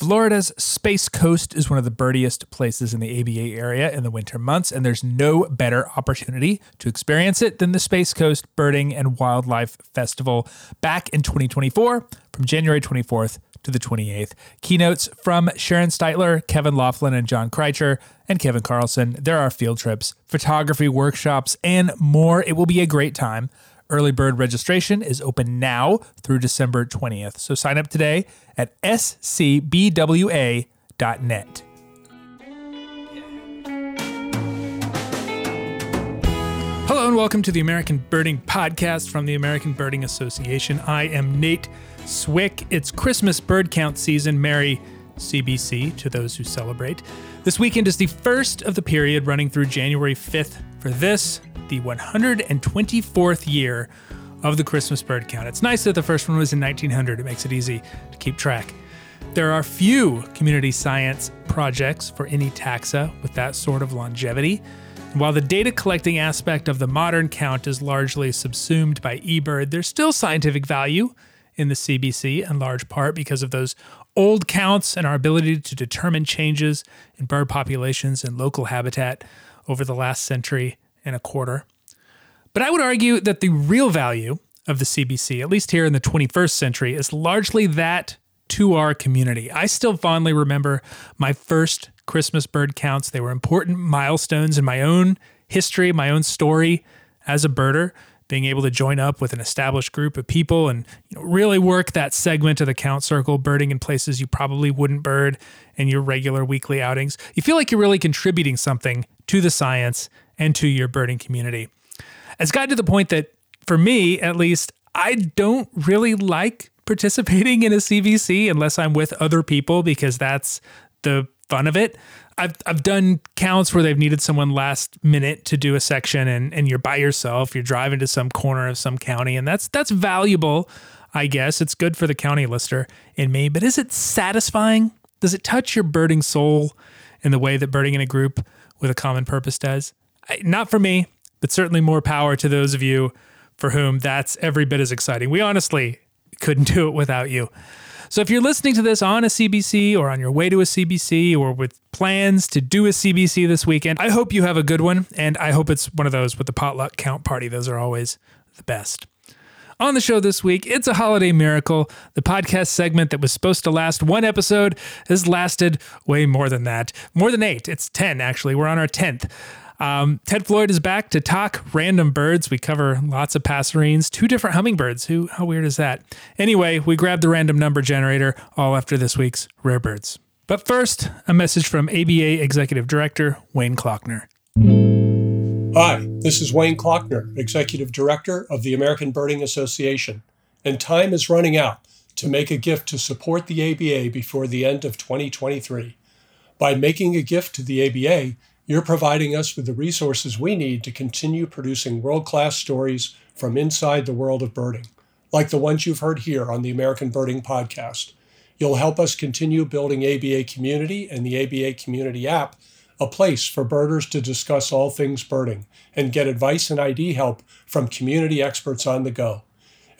Florida's Space Coast is one of the birdiest places in the ABA area in the winter months, and there's no better opportunity to experience it than the Space Coast Birding and Wildlife Festival back in 2024 from January 24th to the 28th. Keynotes from Sharon Stiteler, Kevin Loughlin, and John Kreitcher, and Kevin Karlson. There are field trips, photography workshops, and more. It will be a great time. Early bird registration is open now through December 20th. So sign up today at scbwa.net. Hello and welcome to the American Birding Podcast from the American Birding Association. I am Nate Swick. It's Christmas bird count season. Merry CBC to those who celebrate. This weekend is the first of the period running through January 5th for this, the 124th year of the Christmas bird count. It's nice that the first one was in 1900, it makes it easy to keep track. There are few community science projects for any taxa with that sort of longevity. While the data collecting aspect of the modern count is largely subsumed by eBird, there's still scientific value in the CBC in large part because of those old counts and our ability to determine changes in bird populations and local habitat over the last century and a quarter. But I would argue that the real value of the CBC, at least here in the 21st century, is largely that to our community. I still fondly remember my first Christmas bird counts. They were important milestones in my own history, my own story as a birder. Being able to join up with an established group of people and you know, really work that segment of the count circle, birding in places you probably wouldn't bird in your regular weekly outings. You feel like you're really contributing something to the science and to your birding community. It's gotten to the point that, for me at least, I don't really like participating in a CBC unless I'm with other people because that's the fun of it. I've, I've done counts where they've needed someone last minute to do a section and, and you're by yourself, you're driving to some corner of some county, and that's that's valuable, I guess. It's good for the county lister in me, but is it satisfying? Does it touch your birding soul in the way that birding in a group with a common purpose does? I, not for me but certainly more power to those of you for whom that's every bit as exciting. We honestly couldn't do it without you. So if you're listening to this on a CBC or on your way to a CBC or with plans to do a CBC this weekend, I hope you have a good one. And I hope it's one of those with the potluck count party. Those are always the best. On the show this week, it's a holiday miracle. The podcast segment that was supposed to last one episode has lasted way more than that. More than eight. It's 10, actually. We're on our 10th. Um, Ted Floyd is back to talk random birds. We cover lots of passerines, two different hummingbirds. Who? How weird is that? Anyway, we grabbed the random number generator all after this week's Rare Birds. But first, a message from ABA Executive Director Wayne Klockner. Hi, this is Wayne Klockner, Executive Director of the American Birding Association, and time is running out to make a gift to support the ABA before the end of 2023. By making a gift to the ABA, you're providing us with the resources we need to continue producing world class stories from inside the world of birding, like the ones you've heard here on the American Birding Podcast. You'll help us continue building ABA Community and the ABA Community app, a place for birders to discuss all things birding and get advice and ID help from community experts on the go.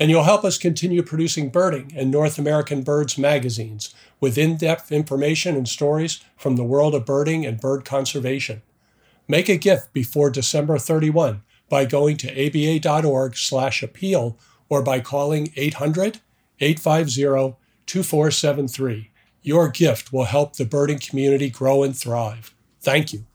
And you'll help us continue producing birding and North American Birds magazines with in depth information and stories from the world of birding and bird conservation. Make a gift before December 31 by going to aba.org/slash appeal or by calling 800 850 2473. Your gift will help the birding community grow and thrive. Thank you.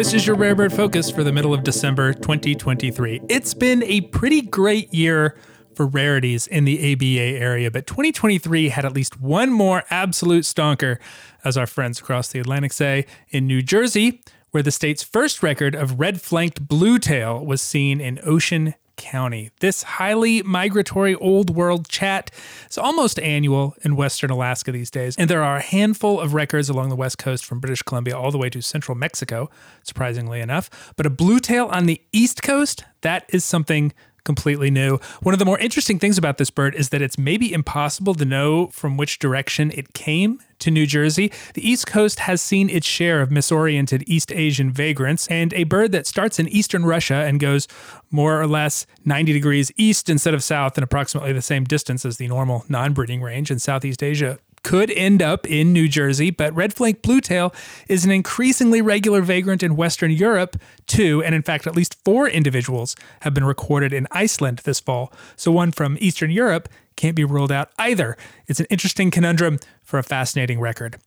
This is your Rare Bird Focus for the middle of December 2023. It's been a pretty great year for rarities in the ABA area, but 2023 had at least one more absolute stonker, as our friends across the Atlantic say, in New Jersey, where the state's first record of red flanked bluetail was seen in Ocean County. This highly migratory old world chat is almost annual in Western Alaska these days, and there are a handful of records along the west coast from British Columbia all the way to central Mexico, surprisingly enough. But a bluetail on the east coast, that is something completely new. One of the more interesting things about this bird is that it's maybe impossible to know from which direction it came to New Jersey. The East Coast has seen its share of misoriented East Asian vagrants, and a bird that starts in eastern Russia and goes more or less 90 degrees east instead of south and approximately the same distance as the normal non breeding range in Southeast Asia could end up in New Jersey, but red flank bluetail is an increasingly regular vagrant in Western Europe too, and in fact, at least four individuals have been recorded in Iceland this fall. So one from Eastern Europe can't be ruled out either. It's an interesting conundrum for a fascinating record.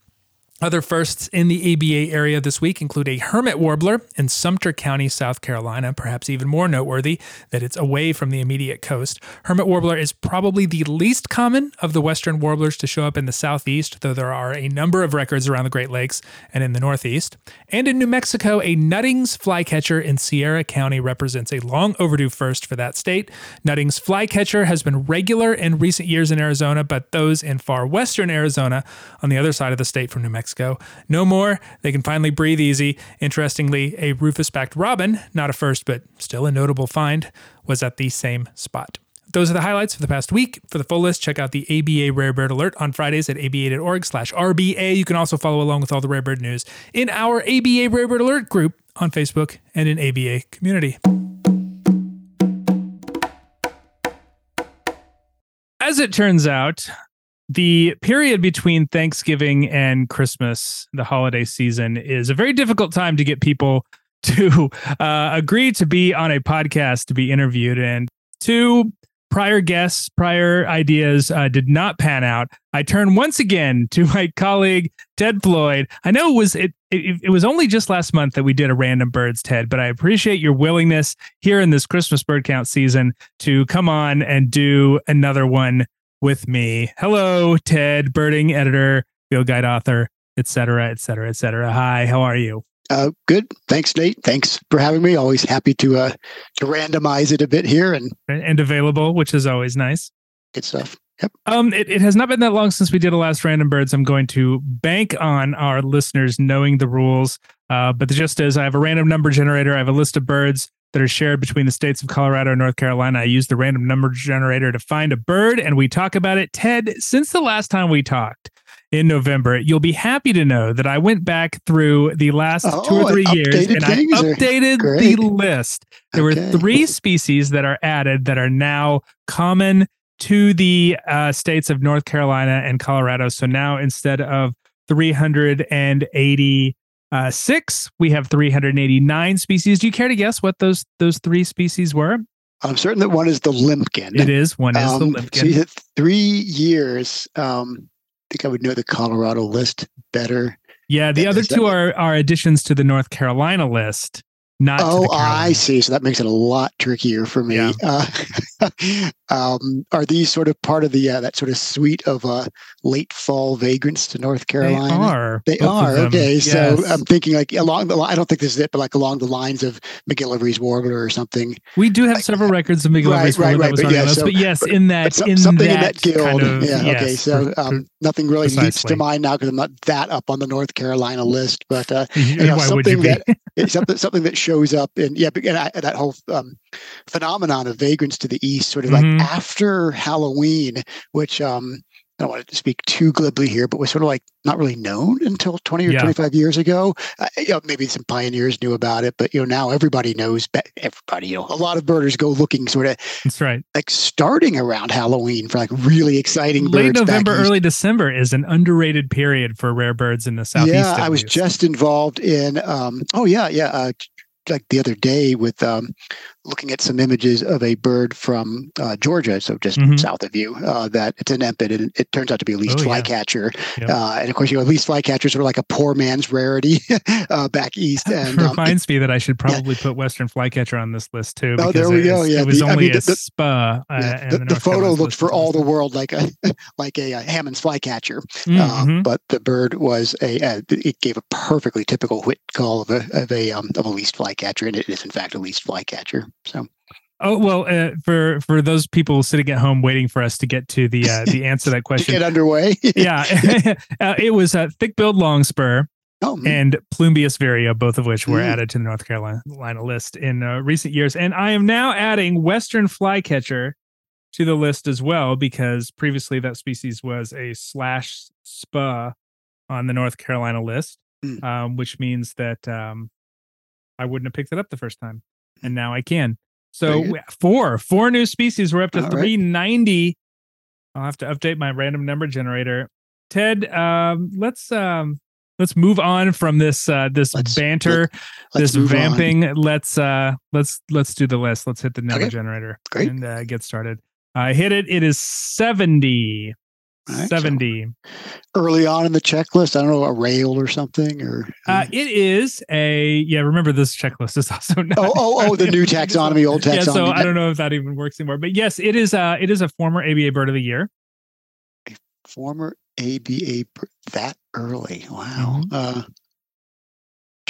Other firsts in the ABA area this week include a hermit warbler in Sumter County, South Carolina. Perhaps even more noteworthy that it's away from the immediate coast. Hermit warbler is probably the least common of the western warblers to show up in the southeast, though there are a number of records around the Great Lakes and in the northeast. And in New Mexico, a Nutting's flycatcher in Sierra County represents a long overdue first for that state. Nutting's flycatcher has been regular in recent years in Arizona, but those in far western Arizona on the other side of the state from New Mexico Mexico. No more. They can finally breathe easy. Interestingly, a Rufous backed robin, not a first, but still a notable find, was at the same spot. Those are the highlights for the past week. For the full list, check out the ABA Rare Bird Alert on Fridays at aba.org slash RBA. You can also follow along with all the rare bird news in our ABA Rare Bird Alert group on Facebook and in ABA community. As it turns out, the period between Thanksgiving and Christmas, the holiday season, is a very difficult time to get people to uh, agree to be on a podcast to be interviewed. And two prior guests, prior ideas uh, did not pan out. I turn once again to my colleague Ted Floyd. I know it was it, it, it was only just last month that we did a random birds, Ted, but I appreciate your willingness here in this Christmas bird count season to come on and do another one with me. Hello, Ted, birding editor, field guide author, etc., etc., etc. Hi, how are you? Uh, good. Thanks, Nate. Thanks for having me. Always happy to uh, to randomize it a bit here and and available, which is always nice. Good stuff. Yep. Um, it, it has not been that long since we did a last random birds. I'm going to bank on our listeners knowing the rules. Uh, but the gist is I have a random number generator. I have a list of birds that are shared between the states of Colorado and North Carolina. I use the random number generator to find a bird and we talk about it. Ted, since the last time we talked in November, you'll be happy to know that I went back through the last oh, two or three years and I updated the list. There okay. were three species that are added that are now common to the uh, states of North Carolina and Colorado. So now instead of 380 uh, six, we have 389 species. Do you care to guess what those those three species were? I'm certain that one is the limpkin. It is. One is um, the limpkin. So three years. Um, I think I would know the Colorado list better. Yeah, the other two are are additions to the North Carolina list. Not oh, I see. So that makes it a lot trickier for me. Yeah. Uh, um, are these sort of part of the uh, that sort of suite of uh, late fall vagrants to North Carolina? They are. They are. Okay, yes. so I'm thinking like along the. I don't think this is it, but like along the lines of McGillivray's warbler or something. We do have like, several records of McGillivray's right, warbler right, right, but, yeah, so, but yes, in that in something that in that guild. Kind of, yeah. Yes, okay. So um, nothing really precisely. leaps to mind now because I'm not that up on the North Carolina list, but uh, you know, something that something something that shows up in yeah, and I, that whole um, phenomenon of vagrants to the east, sort of mm-hmm. like after Halloween, which um, I don't want to speak too glibly here, but was sort of like not really known until 20 or yeah. 25 years ago. Uh, you know, maybe some pioneers knew about it, but you know, now everybody knows, everybody, you know, a lot of birders go looking sort of that's right. Like starting around Halloween for like really exciting birds. Late November, early December is an underrated period for rare birds in the southeast. Yeah, I was just involved in, um, oh yeah, yeah. Uh, like the other day with um, looking at some images of a bird from uh, Georgia, so just mm-hmm. south of you. Uh, that it's an Empid, and it turns out to be a least oh, flycatcher. Yeah. Yep. Uh, and of course, you know, least flycatchers are like a poor man's rarity uh, back east. And um, reminds me that I should probably yeah. put Western flycatcher on this list too. Oh, there we go. Yeah, it was the, only I mean, a the, spa. Uh, yeah, the, the, photo looked for all the world like a like a, a Hammond's flycatcher, mm-hmm. Um, but the bird was a. Uh, it gave a perfectly typical whit call of a of a um, of a least flycatcher, and it is in fact a least flycatcher. So. Oh well, uh, for for those people sitting at home waiting for us to get to the uh, the answer to that question, get underway. yeah, uh, it was a thick-billed longspur. oh, and Plumbeous vireo, both of which were mm. added to the North Carolina list in uh, recent years. And I am now adding Western flycatcher to the list as well because previously that species was a slash spa on the North Carolina list, mm. um, which means that um, I wouldn't have picked it up the first time, and now I can. So four, four new species. We're up to All 390. Right. I'll have to update my random number generator. Ted, um, let's um, let's move on from this uh, this let's, banter, let, this vamping. On. Let's uh, let's let's do the list. Let's hit the number okay. generator Great. and uh, get started. I hit it. It is 70. Right, 70. So early on in the checklist, I don't know, a rail or something or uh, it is a yeah, remember this checklist is also not, Oh, oh, oh, the new taxonomy, old taxonomy. Yeah, so I don't know if that even works anymore. But yes, it is uh it is a former ABA bird of the year. A former ABA that early. Wow. Mm-hmm. Uh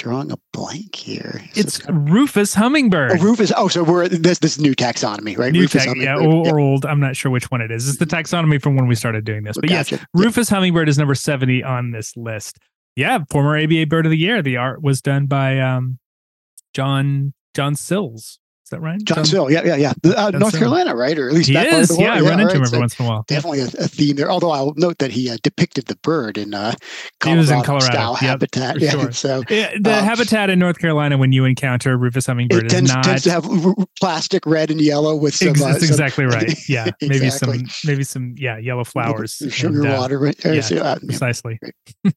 drawing a blank here. So it's, it's Rufous hummingbird. Oh, Rufous. Oh, so we're this this new taxonomy, right? New Rufous tax, yeah, or, or, old. I'm not sure which one it is. It's the taxonomy from when we started doing this. But gotcha. yes, Rufous yeah. hummingbird is number 70 on this list. Yeah, former ABA bird of the year. The art was done by um, John John Sills that right? John, John yeah, yeah, yeah. Uh, North Carolina, right? Or at least he that is. Yeah, I run into right. him every so once in a while. Definitely a, a, theme there. Although I'll note that he uh, depicted the bird in uh, Colorado, in Colorado style yep, habitat. Yeah, sure. so yeah, the um, habitat in North Carolina when you encounter Rufous hummingbird it tends, not tends to have plastic red and yellow with some. Ex- uh, that's exactly right. Yeah, exactly. maybe some, maybe some, yeah, yellow flowers, sugar and, uh, water. Right? Yeah, uh, precisely. Yeah.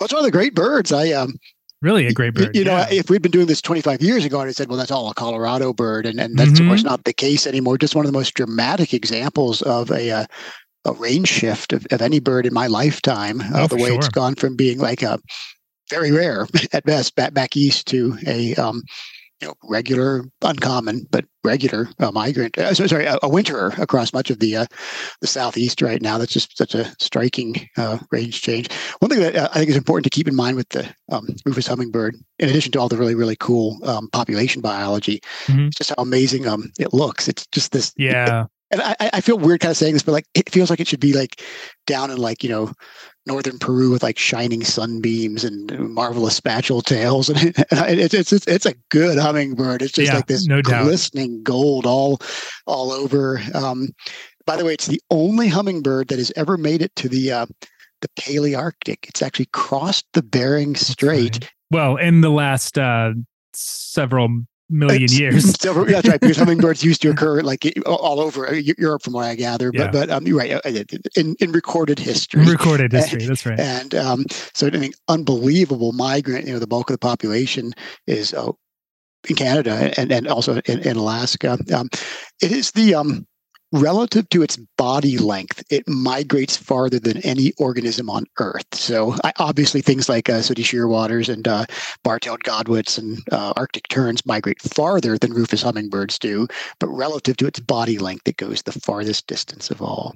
Well, it's one of the great birds. I um, really a great bird. You, you yeah. know, if we'd been doing this 25 years ago and I said, well, that's all a Colorado bird, and, and that's mm-hmm. of course mm-hmm. not the case anymore. Just one of the most dramatic examples of a uh, a range shift of, of any bird in my lifetime. Uh, oh, the way sure. it's gone from being like a very rare at best back back east to a um, you know, regular, uncommon, but regular uh, migrant. Uh, sorry, a, a, winterer across much of the uh, the southeast right now. That's just such a striking uh, range change. One thing that uh, I think is important to keep in mind with the um, rufous hummingbird, in addition to all the really really cool um, population biology, mm-hmm. just how amazing um, it looks. It's just this yeah and I, I feel weird kind of saying this, but like it feels like it should be like down in like you know northern Peru with like shining sunbeams and marvelous spatuletails, and it's it's it's, it's a good hummingbird. It's just yeah, like this no glistening gold all all over. Um, by the way, it's the only hummingbird that has ever made it to the uh, the Palearctic. It's actually crossed the Bering Strait. Right. Well, in the last uh, several million it's, years. That's right. Because hummingbirds used to occur like all over uh, Europe, from what I gather. But yeah. but um, you're right. Uh, in, in recorded history. Recorded history. And, that's right. And um, so I think unbelievable migrant. You know, the bulk of the population is uh, in Canada and and also in, in Alaska. Um, it is the um relative to its body length, it migrates farther than any organism on Earth. So, I, obviously, things like uh, sooty shearwaters and uh, bar-tailed godwits and uh, Arctic terns migrate farther than rufous hummingbirds do, but relative to its body length, it goes the farthest distance of all.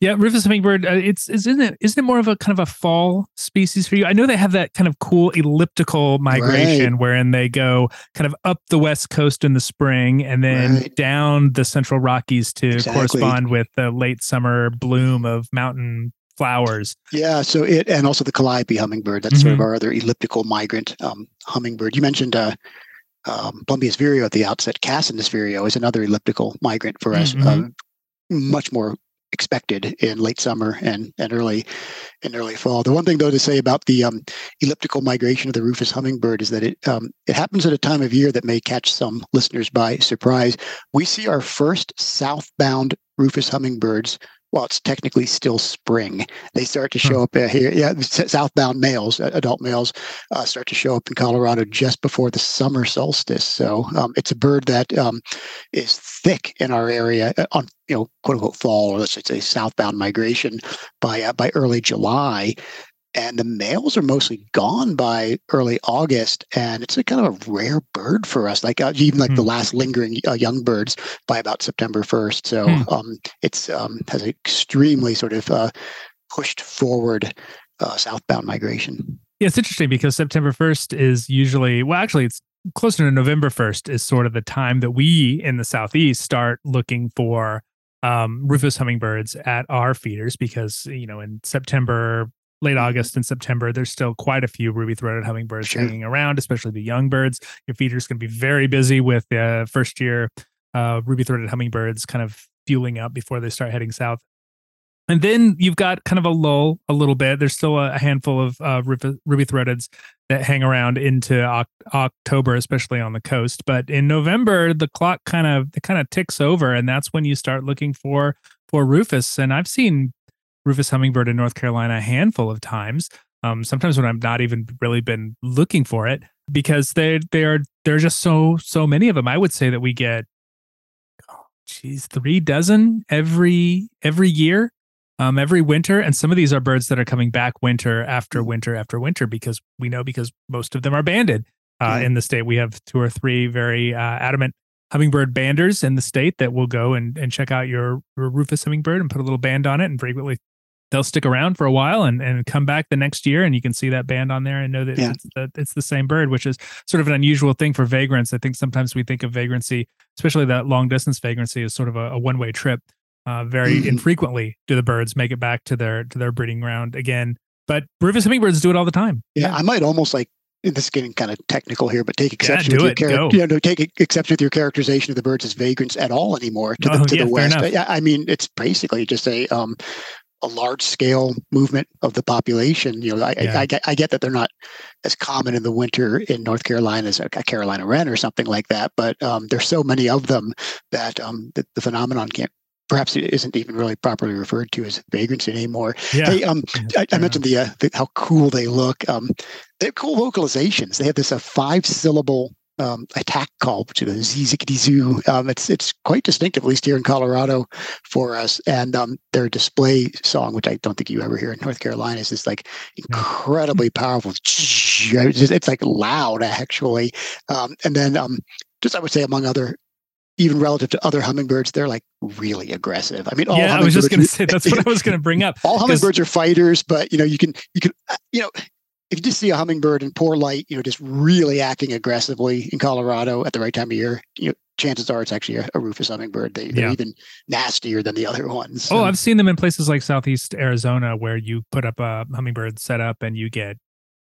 Yeah, Rufous hummingbird. Uh, it's isn't it isn't it more of a kind of a fall species for you? I know they have that kind of cool elliptical migration right. wherein they go kind of up the west coast in the spring and then right. down the central Rockies to exactly. correspond with the late summer bloom of mountain flowers. Yeah, so it and also the calliope hummingbird. That's mm-hmm. sort of mm-hmm. our other elliptical migrant um, hummingbird. You mentioned uh, um, Plumbeous vireo at the outset. Cassin's vireo is another elliptical migrant for us. Mm-hmm. Um, much more expected in late summer and, and early in early fall. The one thing though to say about the um, elliptical migration of the rufous hummingbird is that it um, it happens at a time of year that may catch some listeners by surprise. We see our first southbound rufous hummingbirds well, it's technically still spring. They start to show up uh, here. Yeah, southbound males, adult males, uh, start to show up in Colorado just before the summer solstice. So um, it's a bird that um, is thick in our area uh, on you know quote unquote fall or let's say southbound migration by uh, by early July and the males are mostly gone by early August, and it's a kind of a rare bird for us. Like uh, even like mm. the hmm. last lingering uh, young birds by about September first. So mm. um, it's um, has an extremely sort of uh, pushed forward uh, southbound migration. Yeah, it's interesting because September first is usually well, actually, it's closer to November first is sort of the time that we in the southeast start looking for um, rufous hummingbirds at our feeders because you know in September late August and September, there's still quite a few ruby throated hummingbirds sure. hanging around, especially the young birds. Your feeder's going to be very busy with uh, first year uh, ruby throated hummingbirds kind of fueling up before they start heading south. And then you've got kind of a lull a little bit. There's still a, handful of uh, ruby throateds that hang around into October, especially on the coast. But in November, the clock kind of it kind of ticks over, and that's when you start looking for for rufous. And I've seen rufous hummingbird in North Carolina a handful of times. Um, sometimes when I've not even really been looking for it because they they are there are just so so many of them. I would say that we get, oh, geez, three dozen every every year um, every winter. And some of these are birds that are coming back winter after mm. winter after winter because we know because most of them are banded uh, mm. in the state. We have two or three very uh, adamant hummingbird banders in the state that will go and, and check out your, your rufous hummingbird and put a little band on it. And frequently they'll stick around for a while and, and come back the next year and you can see that band on there and know that yeah. it's, the, it's the same bird which is sort of an unusual thing for vagrants i think sometimes we think of vagrancy especially that long distance vagrancy as sort of a, a one way trip uh, very mm-hmm. infrequently do the birds make it back to their to their breeding ground again. But rufous hummingbirds do it all the time. Yeah, yeah. I might almost like this is getting kind of technical here, but take exception yeah, with your character. You know, take exception with your characterization of the birds as vagrants at all anymore to the, oh, to yeah, the west. Yeah, I mean, it's basically just a um, a large scale movement of the population. You know, I, yeah. I, I, get, I, get that they're not as common in the winter in North Carolina as a, Carolina wren or something like that, but um, there's so many of them that um, that the phenomenon can't perhaps it isn't even really properly referred to as vagrancy anymore. Yeah. Hey, um, I, I mentioned the, uh, the, how cool they look. Um, they have cool vocalizations. They have this uh, five syllable um, attack call, which is zizickety zoo. Um, it's it's quite distinctive, at least here in Colorado, for us. And um, their display song, which I don't think you ever hear in North Carolina, is this like incredibly powerful. It's, it's like loud, actually. Um, and then um, just I would say among other even relative to other hummingbirds, they're like really aggressive. I mean, all yeah, I was just going to say that's what I was going to bring up. all hummingbirds are fighters, but you know, you can you can uh, you know, if you just see a hummingbird in poor light, you know, just really acting aggressively in Colorado at the right time of year, you know, chances are it's actually a, a rufous hummingbird. They, they're yeah. even nastier than the other ones. Oh, I've seen them in places like Southeast Arizona where you put up a hummingbird setup and you get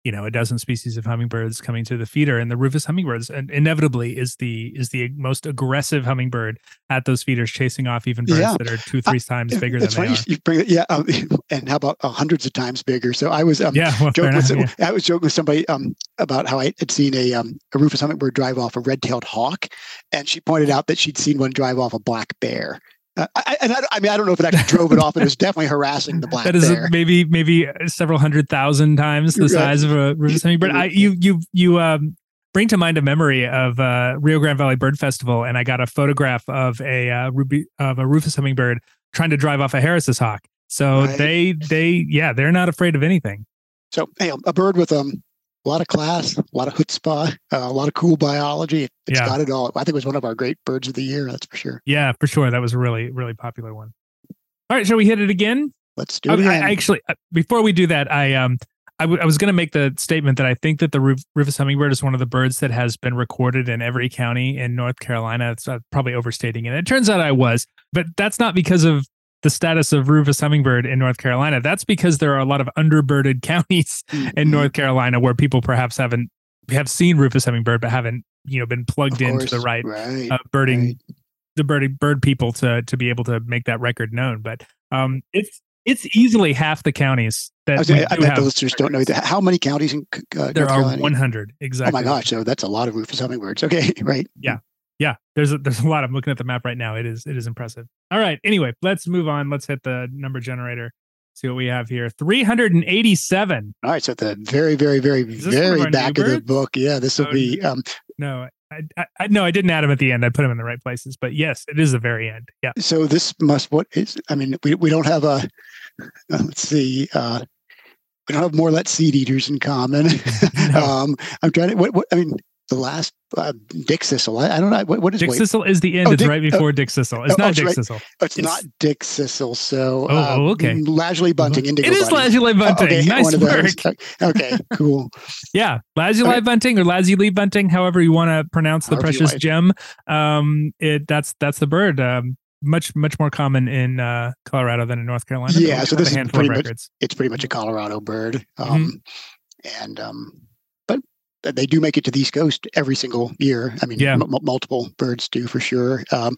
you know a dozen species of hummingbirds coming to the feeder and the rufous hummingbirds and inevitably is the is the most aggressive hummingbird at those feeders chasing off even birds yeah. that are two three times bigger than funny. they are you bring it, yeah um, and how about uh, hundreds of times bigger so i was um, yeah, well, joking with, yeah. i was joking with somebody um, about how i had seen a um, a rufous hummingbird drive off a red-tailed hawk and she pointed out that she'd seen one drive off a black bear uh, I, and I, I, mean, I don't know if it actually drove it off, but it was definitely harassing the black. That is bear. maybe maybe several hundred thousand times the right. size of a rufous hummingbird. I you you you um bring to mind a memory of uh, Rio Grande Valley Bird Festival, and I got a photograph of a uh, ruby of a rufous hummingbird trying to drive off a Harris's hawk. So right. they they yeah they're not afraid of anything. So hey, a bird with um a lot of class, a lot of chutzpah, uh, a lot of cool biology. It's yeah. got it all. I think it was one of our great birds of the year. That's for sure. Yeah, for sure. That was a really, really popular one. All right, shall we hit it again? Let's do it. I, I actually, uh, before we do that, I um, I, w- I was going to make the statement that I think that the rufous hummingbird is one of the birds that has been recorded in every county in North Carolina. It's uh, probably overstating it. It turns out I was, but that's not because of the status of Rufous hummingbird in North Carolina. That's because there are a lot of underbirded counties mm-hmm. in North Carolina where people perhaps haven't have seen Rufous hummingbird but haven't you know been plugged into the right, right uh, birding right. the birding bird people to to be able to make that record known. But um, it's it's easily half the counties that I, I bet the listeners don't know that. How many counties in uh, there North are Carolina? 100 exactly. Oh my gosh! So that's a lot of Rufous hummingbirds. Okay, right. Yeah, yeah, there's a, there's a lot. I'm looking at the map right now. It is it is impressive. All right. Anyway, let's move on. Let's hit the number generator. See what we have here. 387. All right. So at the very, very, very, very back of the book. Yeah, this will oh, be. Um, no, I, I, I, no, I didn't add them at the end. I put them in the right places. But yes, it is the very end. Yeah. So this must what is. I mean, we we don't have a. Uh, let's see. Uh, we don't have more let seed eaters in common. no. um, I'm trying to. What, what I mean, the last uh, Dickcissel. I, I, don't know what, what is Dick wait? Sissel is the end. Oh, it's Dick, right before uh, Dickcissel. It's oh, not oh, Dick right. Sissel. Oh, it's, it's, not Dickcissel. So oh, uh, okay. Lazuli Bunting. Indigo it is Lazuli Bunting. okay, nice work. Okay, cool. yeah, Lazuli right. Bunting or Lazuli Bunting, however you want to pronounce the however precious gem. Um, it that's that's the bird. Um, much much more common in uh, Colorado than in North Carolina. Yeah, so this is pretty much it's pretty much a Colorado bird, um, mm-hmm. and um, they do make it to the East Coast every single year. I mean, yeah. M- multiple birds do for sure. Um,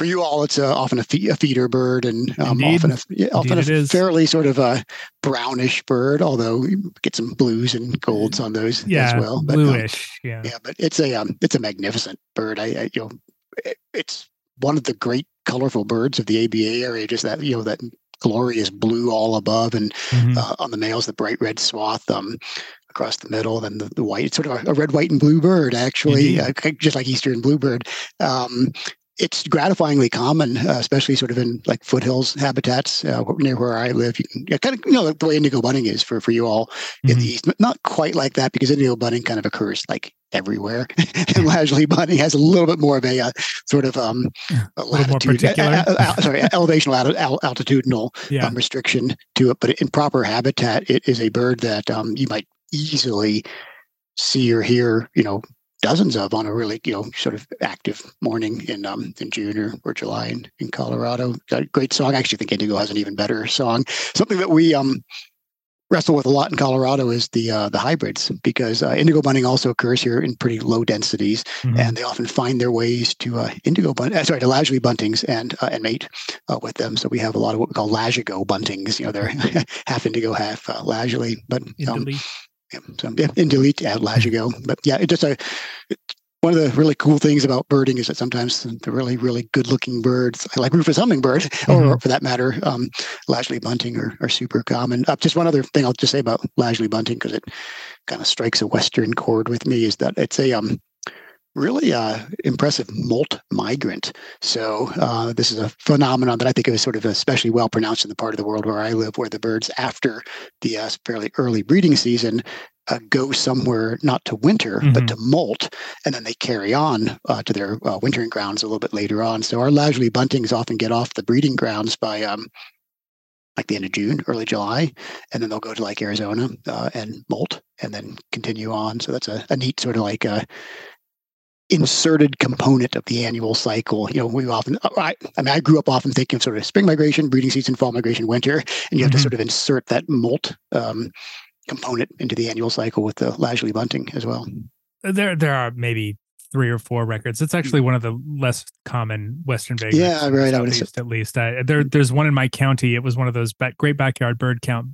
for you all, it's uh, often a, fe- a, feeder bird and um, often a, yeah, often a fairly sort of a brownish bird, although you get some blues and golds on those yeah, as well. But, um, bluish, um, yeah, yeah. But it's a um, it's a magnificent bird. I, I you know, it, it's one of the great colorful birds of the ABA area. Just that you know that glorious blue all above, and mm-hmm. uh, on the males the bright red swath. Um, across the middle, then the, the white. It's sort of a, a, red, white, and blue bird, actually, uh, just like Eastern bluebird. Um, it's gratifyingly common, uh, especially sort of in like foothills habitats uh, near where I live. You can kind of you know the way indigo bunting is for for you all mm-hmm. in the east. Not quite like that because indigo bunting kind of occurs like everywhere, and lazuli bunting has a little bit more of a uh, sort of um, a latitude, sorry, elevational altitudinal yeah. um, restriction to it. But in proper habitat, it is a bird that um, you might easily see or hear, you know, dozens of on a really you know sort of active morning in um in June or, or July in, in Colorado. Got a great song. I actually think Indigo has an even better song. Something that we um wrestle with a lot in Colorado is the uh, the hybrids because uh, indigo bunting also occurs here in pretty low densities, mm-hmm. and they often find their ways to uh, indigo bunt uh, sorry to lazuli buntings and uh, and mate uh, with them. So we have a lot of what we call lagigo buntings. You know, they're half indigo, half lazuli. But um, yeah, so yeah, in delete at Lagigo. But yeah, it just a one of the really cool things about birding is that sometimes the really, really good looking birds, I like Rufous hummingbird, mm-hmm. or for that matter, um, Lazuli bunting are, are super common. Uh, just one other thing I'll just say about Lazuli bunting, because it kind of strikes a Western chord with me, is that it's a um, really uh, impressive molt migrant. So uh, this is a phenomenon that I think is sort of especially well pronounced in the part of the world where I live, where the birds after the uh, fairly early breeding season uh, go somewhere not to winter mm-hmm. but to molt, and then they carry on uh, to their uh, wintering grounds a little bit later on. So our lazuli buntings often get off the breeding grounds by um, like the end of June, early July, and then they'll go to like Arizona uh, and molt, and then continue on. So that's a, a neat sort of like a inserted component of the annual cycle. You know, we often, uh, I, I mean, I grew up often thinking of sort of spring migration, breeding season, fall migration, winter, and you have mm-hmm. to sort of insert that molt um, component into the annual cycle with the lazuli bunting as well. There, there are maybe three or four records. It's actually one of the less common Western vagrants. Yeah, right. I least, at least. I, there, there's one in my county. It was one of those back, great backyard bird count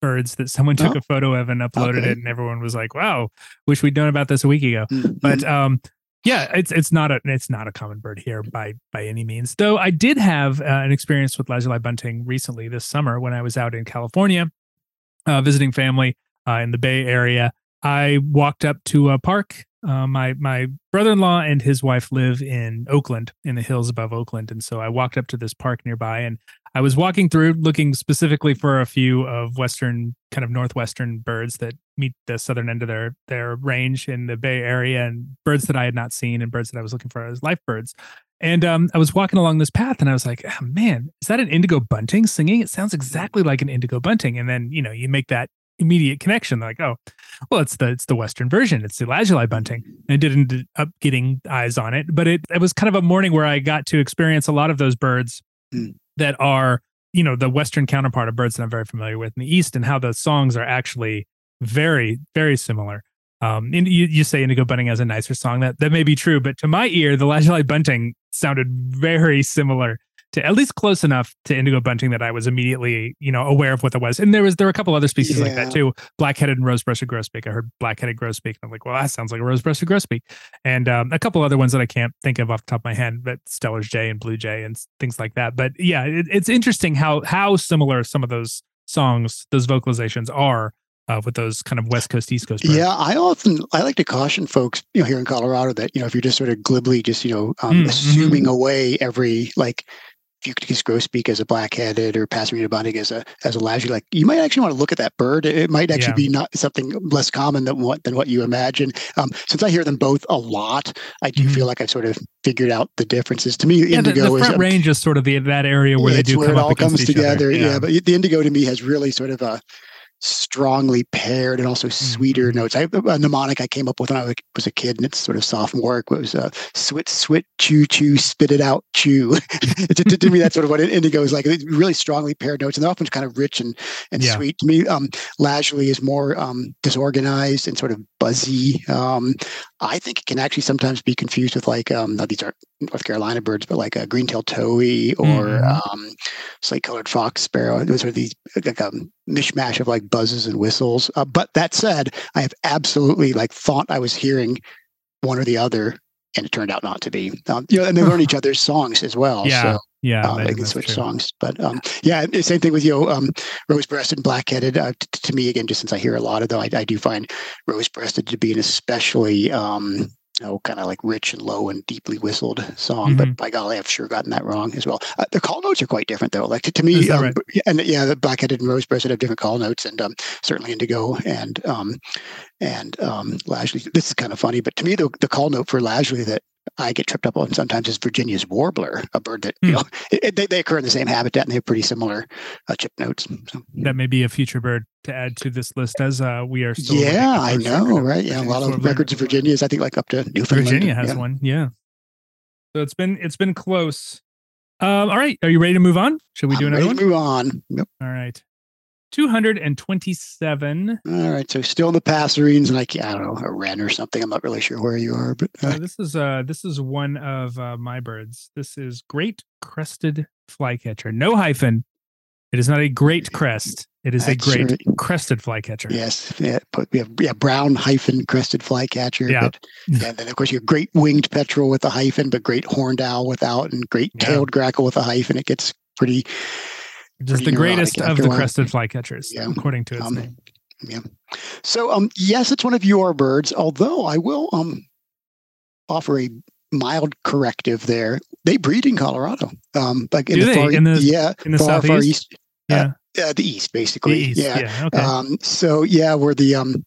birds that someone took oh. a photo of and uploaded okay. it, and everyone was like, "Wow, wish we'd known about this a week ago." Mm-hmm. But um, yeah, it's it's not a it's not a common bird here by by any means. Though I did have uh, an experience with lazuli bunting recently this summer when I was out in California uh, visiting family uh, in the Bay Area. I walked up to a park. Uh, my my brother in law and his wife live in Oakland, in the hills above Oakland, and so I walked up to this park nearby, and I was walking through looking specifically for a few of western kind of northwestern birds that meet the southern end of their their range in the Bay Area and birds that I had not seen and birds that I was looking for as life birds. And um, I was walking along this path and I was like, oh, man, is that an indigo bunting singing? It sounds exactly like an indigo bunting. And then, you know, you make that immediate connection. Like, oh, well, it's the it's the Western version. It's the lazuli bunting. And I didn't end up getting eyes on it, but it, it was kind of a morning where I got to experience a lot of those birds mm that are you know the western counterpart of birds that i'm very familiar with in the east and how the songs are actually very very similar um and you, you say indigo bunting has a nicer song that that may be true but to my ear the lazuli bunting sounded very similar to at least close enough to indigo bunting that I was immediately, you know, aware of what that was. And there was there were a couple other species yeah. like that too, black-headed and rose-breasted grosbeak. I heard black-headed grosbeak, and I'm like, well, that sounds like a rose-breasted grosbeak. And um, a couple other ones that I can't think of off the top of my head, but Steller's jay and blue jay and things like that. But yeah, it, it's interesting how how similar some of those songs, those vocalizations are uh, with those kind of West Coast, East Coast. Birds. Yeah, I often I like to caution folks, you know, here in Colorado that you know if you're just sort of glibly just you know um, mm, mm-hmm. assuming away every like Pheucticus grosbeak as a black-headed or Passerina bunting as a as a lazuli, like you might actually want to look at that bird. It might actually yeah. be not something less common than what than what you imagine. Um, since I hear them both a lot, I do mm-hmm. feel like I've sort of figured out the differences. To me, yeah, indigo the, the front is range is sort of the that area where they do where come it all comes together. Yeah. yeah. but the indigo to me has really sort of a strongly paired and also sweeter mm-hmm. notes. I, a mnemonic I came up with when I was a kid, and it's sort of sophomore. It was uh, swit, swit, chew, chew, spit it out, chew. to, to, to, me, that's sort of what indigo is like. It's really strongly paired notes, and they're often kind of rich and, and yeah. sweet. To me, um, lazuli is more um, disorganized and sort of buzzy. Um, I think it can actually sometimes be confused with like um, these are North Carolina birds, but like a green-tailed towhee or mm-hmm. um, slate-colored fox sparrow. Those are these like a um, mishmash of like buzzes and whistles. Uh, but that said, I have absolutely like thought I was hearing one or the other, and it turned out not to be. Um, you know, and they learn each other's songs as well. Yeah. So, yeah, uh, they can switch true. songs, but um, yeah, same thing with you know, um, rose-breasted and black-headed. Uh, t- to me, again, just since I hear a lot of them, I, I do find rose-breasted to be an especially um, you know, kind of like rich and low and deeply whistled song. Mm-hmm. But by golly, I've sure gotten that wrong as well. Uh, the call notes are quite different, though. Like to, to me, um, right? and yeah, the black-headed and rose-breasted have different call notes, and um, certainly indigo and um, and um, Lazuli. This is kind of funny, but to me, the, the call note for Lazuli that I get tripped up on sometimes is Virginia's warbler, a bird that, you hmm. know, it, they, they occur in the same habitat and they have pretty similar uh, chip notes. So, that may be a future bird to add to this list as uh, we are still. Yeah, I know, right? Yeah, a lot of records of Virginia Virginia's, I think like up to Newfoundland. Virginia has yeah. one. Yeah. So it's been, it's been close. Um, all right. Are you ready to move on? Should we do I'm another one? move on. Yep. All right. 227. All right, so still in the passerines, like I don't know, a wren or something. I'm not really sure where you are, but uh, this is uh this is one of uh, my birds. This is great crested flycatcher, no hyphen. It is not a great crest. It is That's a great right. crested flycatcher. Yes, yeah, but we have yeah brown hyphen crested flycatcher. Yeah, but, and then of course you have great winged petrel with a hyphen, but great horned owl without, and great tailed yeah. grackle with a hyphen. It gets pretty just the greatest of the crested flycatchers, yeah. according to its um, name. Yeah. So, um, yes, it's one of your birds. Although I will um offer a mild corrective there. They breed in Colorado. Um, like in Do the far, in the, yeah, in the far, far east. Yeah. Uh, uh, the east, basically. The east, yeah. yeah. Okay. Um, so yeah, we're the um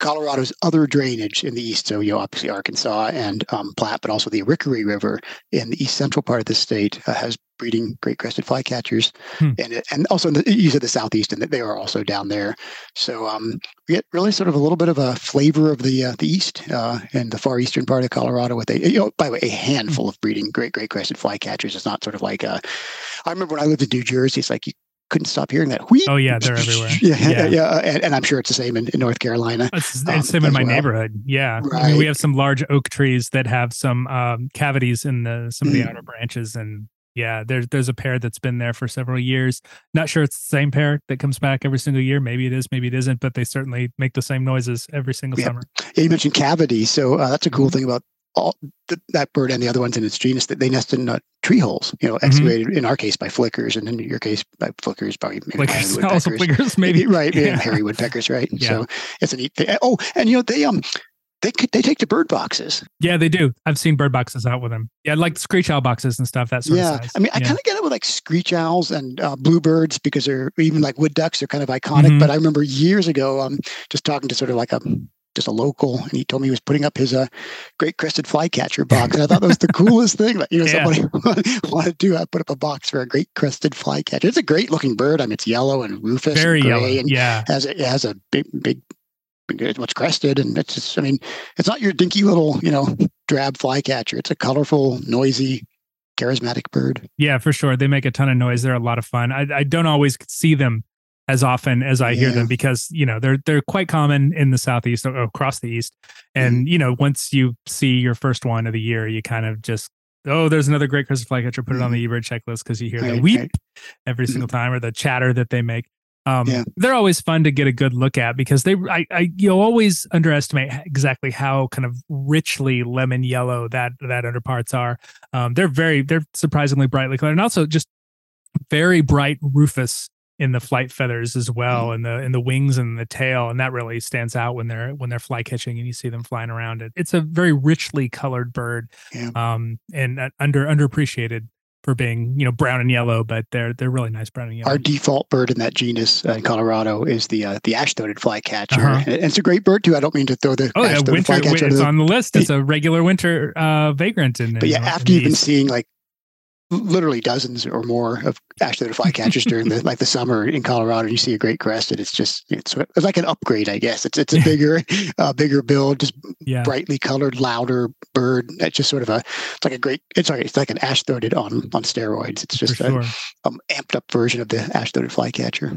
Colorado's other drainage in the east, so you know, obviously Arkansas and um, Platte, but also the Arikaree River in the east central part of the state uh, has breeding great crested flycatchers, hmm. and and also in the, you said the southeast, and they are also down there. So um, we get really sort of a little bit of a flavor of the uh, the east uh, and the far eastern part of Colorado with a you know by the way a handful of breeding great great crested flycatchers. It's not sort of like a. I remember when I lived in New Jersey, it's like you couldn't stop hearing that. Wheat. Oh yeah, they're everywhere. Yeah, yeah, yeah. And, and, I'm sure it's the same in, in North Carolina. It's, it's um, same in my well. neighborhood. Yeah, right. I mean, we have some large oak trees that have some um, cavities in the some of the mm. outer branches, and yeah, there's there's a pair that's been there for several years. Not sure it's the same pair that comes back every single year. Maybe it is, maybe it isn't, but they certainly make the same noises every single yeah. summer. Yeah, you mentioned cavity, so uh, that's a cool mm-hmm. thing about all the, that bird and the other ones in its genus that they nest in uh, tree holes, you know, mm-hmm. excavated mm-hmm. in our case by flickers, and in your case by flickers, probably maybe flickers, also flickers, maybe right, yeah. hairy woodpeckers, right? Yeah. So it's a neat thing. Oh, and you know they um they they take to bird boxes. Yeah, they do. I've seen bird boxes out with them. Yeah, like screech owl boxes and stuff. That sort yeah. I mean, I kind of get it with like screech owls and uh, bluebirds because they're even like wood ducks. They're kind of iconic. Mm-hmm. But I remember years ago, um, just talking to sort of like a just a local, and he told me he was putting up his uh, great crested flycatcher box. And I thought that was the coolest thing that you know yeah. somebody wanted to do. I put up a box for a great crested flycatcher. It's a great looking bird. I mean, it's yellow and rufous, very and yellow. And yeah, has a, it has a big, big, big, much crested, and it's just. I mean, it's not your dinky little, you know, drab flycatcher. It's a colorful, noisy, charismatic bird. Yeah, for sure. They make a ton of noise. They're a lot of fun. I, I don't always see them as often as I hear them because you know they're they're quite common in the southeast across the east, and mm-hmm. you know once you see your first one of the year, you kind of just oh there's another great crested flycatcher, put it on the mm-hmm. eBird checklist because you hear right, the weep right. every single mm-hmm. time or the chatter that they make. Um, yeah. They're always fun to get a good look at because they, I, I, you always underestimate exactly how kind of richly lemon yellow that that underparts are. Um, they're very, they're surprisingly brightly colored, and also just very bright rufous in the flight feathers as well mm. and the in the wings and the tail and that really stands out when they're when they're fly catching and you see them flying around it it's a very richly colored bird yeah. um and uh, under underappreciated for being you know brown and yellow but they're they're really nice brown and yellow our default bird in that genus uh, in colorado is the uh, the ash-throated flycatcher uh-huh. and it's a great bird too i don't mean to throw the oh yeah winter it's the, on the list it's a regular winter uh vagrant in but yeah after you've been seeing like literally dozens or more of ash-throated flycatchers during the like the summer in Colorado. You see a great crested. It's just it's, it's like an upgrade, I guess. It's it's a bigger uh, bigger build, just yeah. brightly colored, louder bird. It's just sort of a it's like a great. It's sorry, it's like an ash-throated on on steroids. It's just sure. a um, amped up version of the ash-throated flycatcher.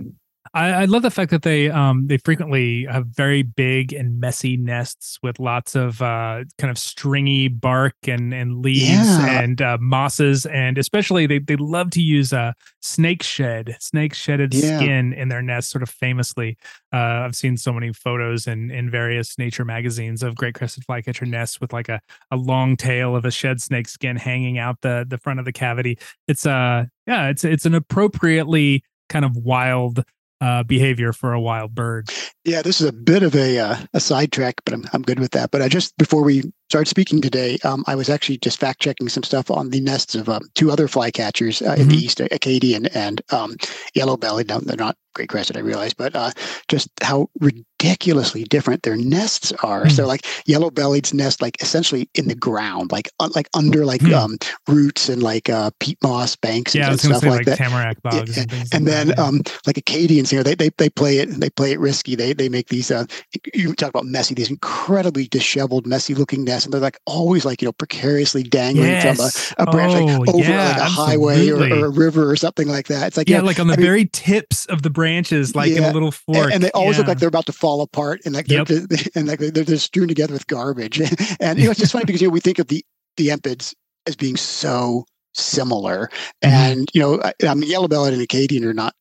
I, I, love the fact that they um they frequently have very big and messy nests with lots of uh kind of stringy bark and and leaves yeah. and uh, mosses and especially they they love to use a uh, snake shed snake shedded yeah. skin in their nests sort of famously. Uh, I've seen so many photos in in various nature magazines of great crested flycatcher nests with like a a long tail of a shed snake skin hanging out the the front of the cavity. It's uh yeah it's it's an appropriately kind of wild uh, behavior for a wild bird. Yeah, this is a bit of a uh, a sidetrack, but I'm I'm good with that. But I just before we start speaking today, um, I was actually just fact checking some stuff on the nests of um, two other flycatchers uh, mm-hmm. in the mm-hmm. east, Acadian and um, yellow bellied. No, they're not great crested, I realize, but uh, just how ridiculously different their nests are. Mm. So like yellow bellied's nest, like essentially in the ground, like un- like under like mm. um, roots and like uh, peat moss banks and, yeah, and stuff like, like, that. Tamarack bogs yeah. and, and, and then that, yeah. um, like Acadians, you know, they, they they play it they play it risky. They they make these uh, you talk about messy, these incredibly disheveled, messy looking nests, and they're like always like you know precariously dangling yes. from a, a branch oh, like over yeah, like a highway or, or, a river or something like that. It's like yeah, yeah like on the I very mean, tips of the branches, like yeah, in a little fork, and, and they always look like they're about to fall apart, and like they're, yep. they're and like they're, they're strewn together with garbage. and you know it's just funny because you know we think of the the empids as being so similar, mm-hmm. and you know I, I mean yellow bellied and Acadian are not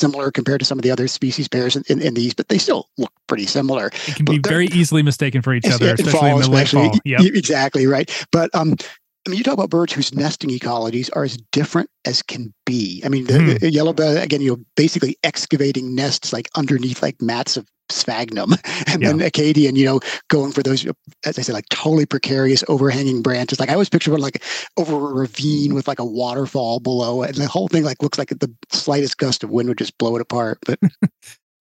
similar compared to some of the other species pairs in, in, in these, but they still look pretty similar. It can be very easily mistaken for each other, especially fall, in the late fall. Yep. Exactly right. But um, I mean, you talk about birds whose nesting ecologies are as different as can be. I mean, the, mm. the yellow belly again, you know, basically excavating nests like underneath like mats of sphagnum, and yeah. then Acadian, you know, going for those, as I said, like totally precarious overhanging branches. Like I always picture one like over a ravine with like a waterfall below it, and the whole thing like looks like the slightest gust of wind would just blow it apart. But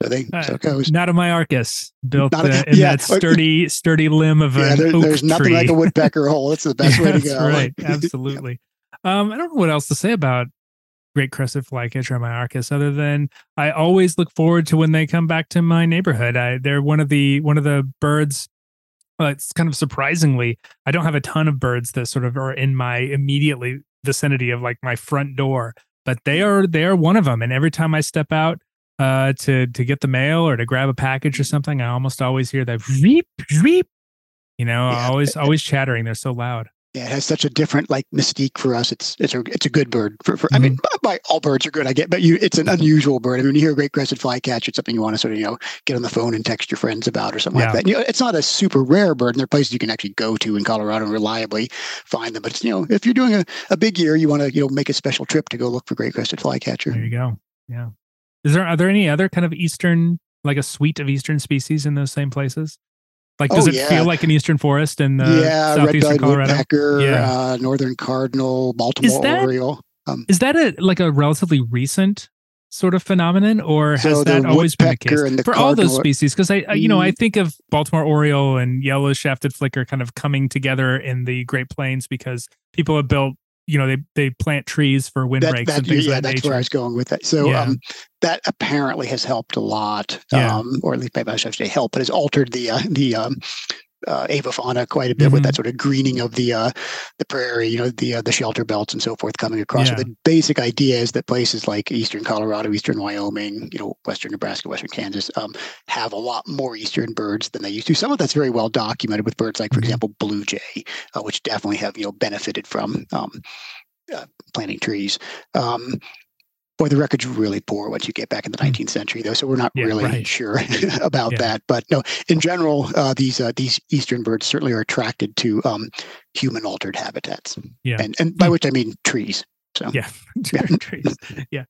so they uh, so it goes. Not a Myiarchus built a, uh, in yeah, that sturdy, sturdy limb of yeah, there, There's nothing tree. like a woodpecker hole. It's the best way to go. Right, absolutely. Um, I don't know what else to say about great crested flycatcher Myiarchus other than I always look forward to when they come back to my neighborhood. I, they're one of the one of the birds uh, it's kind of surprisingly I don't have a ton of birds that sort of are in my immediately vicinity of like my front door, but they are they are one of them and every time I step out uh, to to get the mail or to grab a package or something, I almost always hear that reep reep. You know, yeah. always always chattering. They're so loud yeah, it has such a different like mystique for us. It's it's a it's a good bird. For, for mm-hmm. I mean, by, by, all birds are good. I get, but you it's an unusual bird. I mean, when you hear a great crested flycatcher, it's something you want to sort of you know get on the phone and text your friends about or something yeah. like that. And, you know, it's not a super rare bird, and there are places you can actually go to in Colorado and reliably find them. But it's, you know, if you're doing a, a big year, you want to you know make a special trip to go look for great crested flycatcher. There you go. Yeah. Is there are there any other kind of eastern like a suite of eastern species in those same places? Like, does oh, it yeah. feel like an eastern forest in the yeah, southeastern Colorado? Woodpecker, yeah, uh, northern cardinal, Baltimore is that, Oriole. Um, is that a like a relatively recent sort of phenomenon, or has so that always been the case the for all those species? Because I, you know, I mm. think of Baltimore Oriole and yellow shafted flicker kind of coming together in the Great Plains because people have built you know they they plant trees for windbreaks that, and things yeah, that that's nature. where I was going with that. So yeah. um, that apparently has helped a lot, yeah. um, or at least maybe I should say help, but has altered the uh, the um, uh, avifauna quite a bit mm-hmm. with that sort of greening of the uh, the prairie, you know, the uh, the shelter belts and so forth coming across. Yeah. So the basic idea is that places like eastern Colorado, eastern Wyoming, you know, western Nebraska, western Kansas um, have a lot more eastern birds than they used to. Some of that's very well documented with birds like, for mm-hmm. example, blue jay, uh, which definitely have you know benefited from um, uh, planting trees. Um, boy, the record's really poor once you get back in the 19th hmm. century, though. So we're not yeah, really right. sure about yeah. that. But no, in general, uh, these uh, these eastern birds certainly are attracted to um, human altered habitats. Yeah, and and by hmm. which I mean trees. So yeah, trees. Yeah.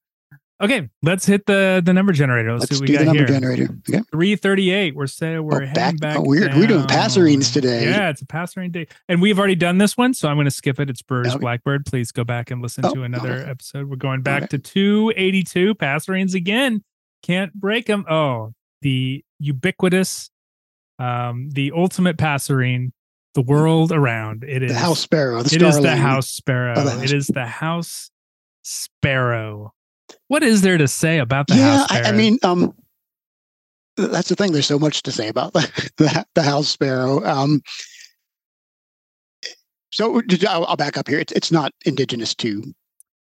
Okay, let's hit the the number generator. Let's, let's see what we got the number here. generator. Okay. Three thirty eight. We're saying we're oh, heading back. back oh, weird. Down. We're doing passerines today. Yeah, it's a passerine day, and we've already done this one, so I'm going to skip it. It's Brewer's okay. Blackbird. Please go back and listen oh, to another okay. episode. We're going back to two eighty two passerines again. Can't break them. Oh, the ubiquitous, um, the ultimate passerine the world around. It is the house sparrow. The it is the house sparrow. Oh, the house. It is the house sparrow. What is there to say about the yeah, house sparrow? I, I mean, um, that's the thing. There's so much to say about the the, the house sparrow. Um, so I'll, I'll, back up here. It's it's not indigenous to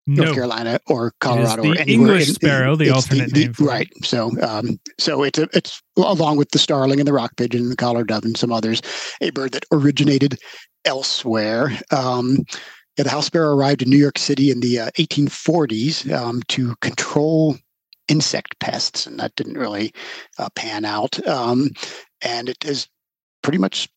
no. North Carolina or Colorado or anywhere. English sparrow, the alternate the, name. right. So, um, so it's a, it's along with the starling and the rock pigeon, and the collared dove, and some others, a bird that originated elsewhere. Um, yeah, the house sparrow arrived in New York City in the uh, 1840s um, to control insect pests, and that didn't really uh, pan out. Um, and it has pretty much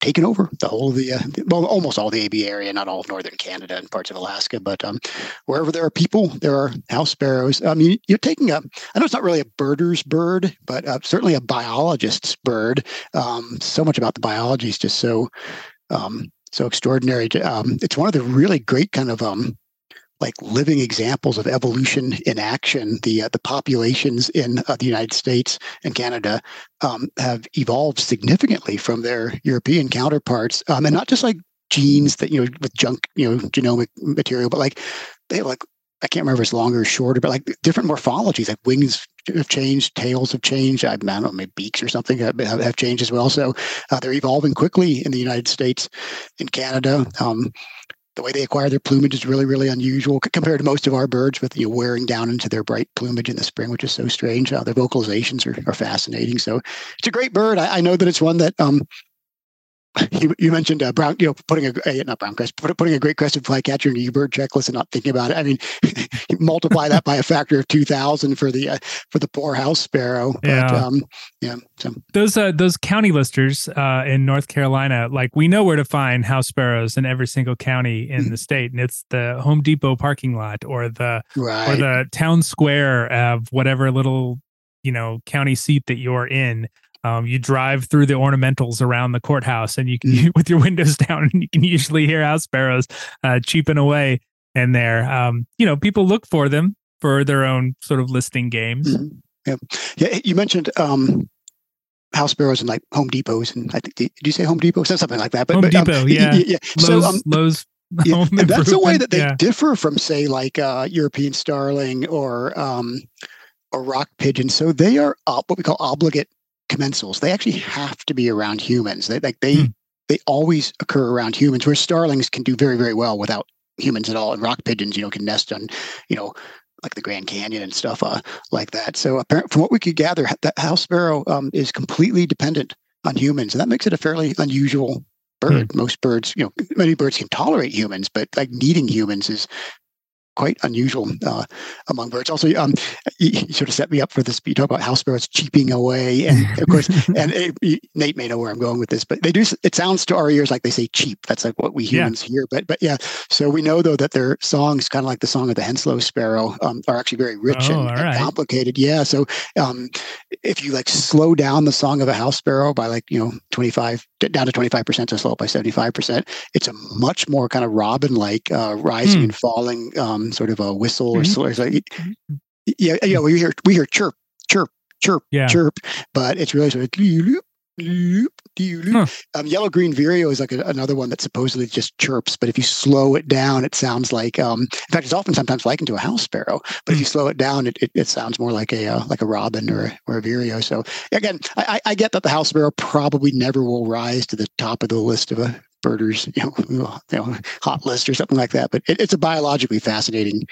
taken over the whole of the, uh, well, almost all the AB area, not all of northern Canada and parts of Alaska, but um, wherever there are people, there are house sparrows. I mean, you're taking a, I know it's not really a birder's bird, but uh, certainly a biologist's bird. Um, so much about the biology is just so, um, so extraordinary. Um, it's one of the really great kind of um, like living examples of evolution in action. The uh, the populations in uh, the United States and Canada um, have evolved significantly from their European counterparts, um, and not just like genes that you know with junk you know genomic material, but like they like I can't remember if it's longer or shorter, but like different morphologies, like wings have changed, tails have changed. I, I don't know, maybe beaks or something have, have changed as well. So uh, they're evolving quickly in the United States, in Canada. Um, the way they acquire their plumage is really, really unusual compared to most of our birds with you know, wearing down into their bright plumage in the spring, which is so strange. Uh, their vocalizations are, are fascinating. So it's a great bird. I, I know that it's one that um, you, you mentioned uh, brown, you know, putting a, not brown crest, put, putting a great crested flycatcher in your bird checklist and not thinking about it. I mean, multiply that by a factor of two thousand for the uh, for the poor house sparrow. But, yeah, um, yeah. So those uh, those county listers uh, in North Carolina, like we know where to find house sparrows in every single county in mm-hmm. the state, and it's the Home Depot parking lot or the right. or the town square of whatever little you know county seat that you're in um, you drive through the ornamentals around the courthouse, and you can mm. with your windows down, and you can usually hear house sparrows uh, cheeping away in there. Um, you know, people look for them for their own sort of listing games. Mm-hmm. Yeah, yeah. You mentioned um, house sparrows and like Home Depots, and I think did you say Home Depot? something like that. But, Home but, um, Depot, yeah, yeah. Lowe's, so um, Lowe's. Yeah, that's the way that they yeah. differ from, say, like uh, European starling or um, or rock pigeon. So they are uh, what we call obligate commensals, they actually have to be around humans. They like they mm. they always occur around humans. Where starlings can do very very well without humans at all, and rock pigeons, you know, can nest on, you know, like the Grand Canyon and stuff uh, like that. So apparently, from what we could gather, that house sparrow um, is completely dependent on humans, and that makes it a fairly unusual bird. Mm. Most birds, you know, many birds can tolerate humans, but like needing humans is quite unusual uh, among birds. Also, um, you, you, sort of set me up for this. You talk about house sparrows cheeping away, and of course, and it, Nate may know where I'm going with this, but they do. It sounds to our ears like they say cheap. That's like what we humans yeah. hear. But but yeah, so we know though that their songs, kind of like the song of the Henslow sparrow, um, are actually very rich oh, and, and right. complicated. Yeah. So um, if you like slow down the song of a house sparrow by like you know 25 down to 25 percent, so slow it by 75 percent, it's a much more kind of robin like uh, rising hmm. and falling. Um, sort of a whistle mm-hmm. or so. Yeah, yeah. We hear we hear chirp, chirp, chirp, yeah. chirp, but it's really sort of Huh. Um, yellow green vireo is like a, another one that supposedly just chirps, but if you slow it down, it sounds like. Um, in fact, it's often sometimes likened to a house sparrow, but if you hmm. slow it down, it, it, it sounds more like a uh, like a robin or or a vireo. So again, I, I get that the house sparrow probably never will rise to the top of the list of a birders, you know, you know, hot list or something like that. But it, it's a biologically fascinating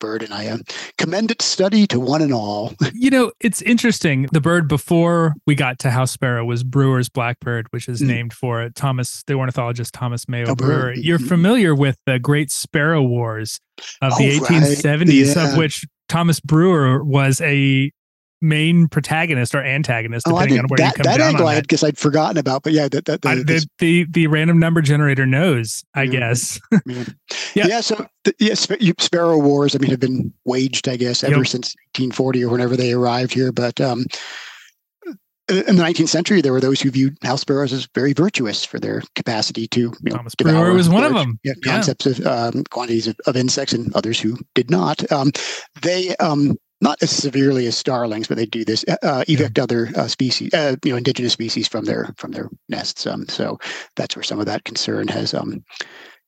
bird, and I uh, commend its study to one and all. you know, it's interesting. The bird before we got to house sparrow was Brewer's blackbird, which is mm. named for Thomas, the ornithologist Thomas Mayo oh, Brewer. You're mm-hmm. familiar with the Great Sparrow Wars of the oh, 1870s, right. yeah. of which Thomas Brewer was a main protagonist or antagonist, oh, depending on where that, you come that down angle I guess I'd forgotten about, but yeah, that, that the, I, the, the, the random number generator knows, I yeah, guess. yeah. yeah. So the, yeah, Sparrow Wars, I mean, have been waged, I guess, ever yep. since 1840 or whenever they arrived here. But um, in the 19th century, there were those who viewed house sparrows as very virtuous for their capacity to, you know, Thomas Brewer was one of them. Yeah, concepts of um, quantities of, of, insects, and others who did not. Um, they um, not as severely as starlings, but they do this uh, uh evict yeah. other uh, species, uh, you know, indigenous species from their from their nests. Um, so that's where some of that concern has um,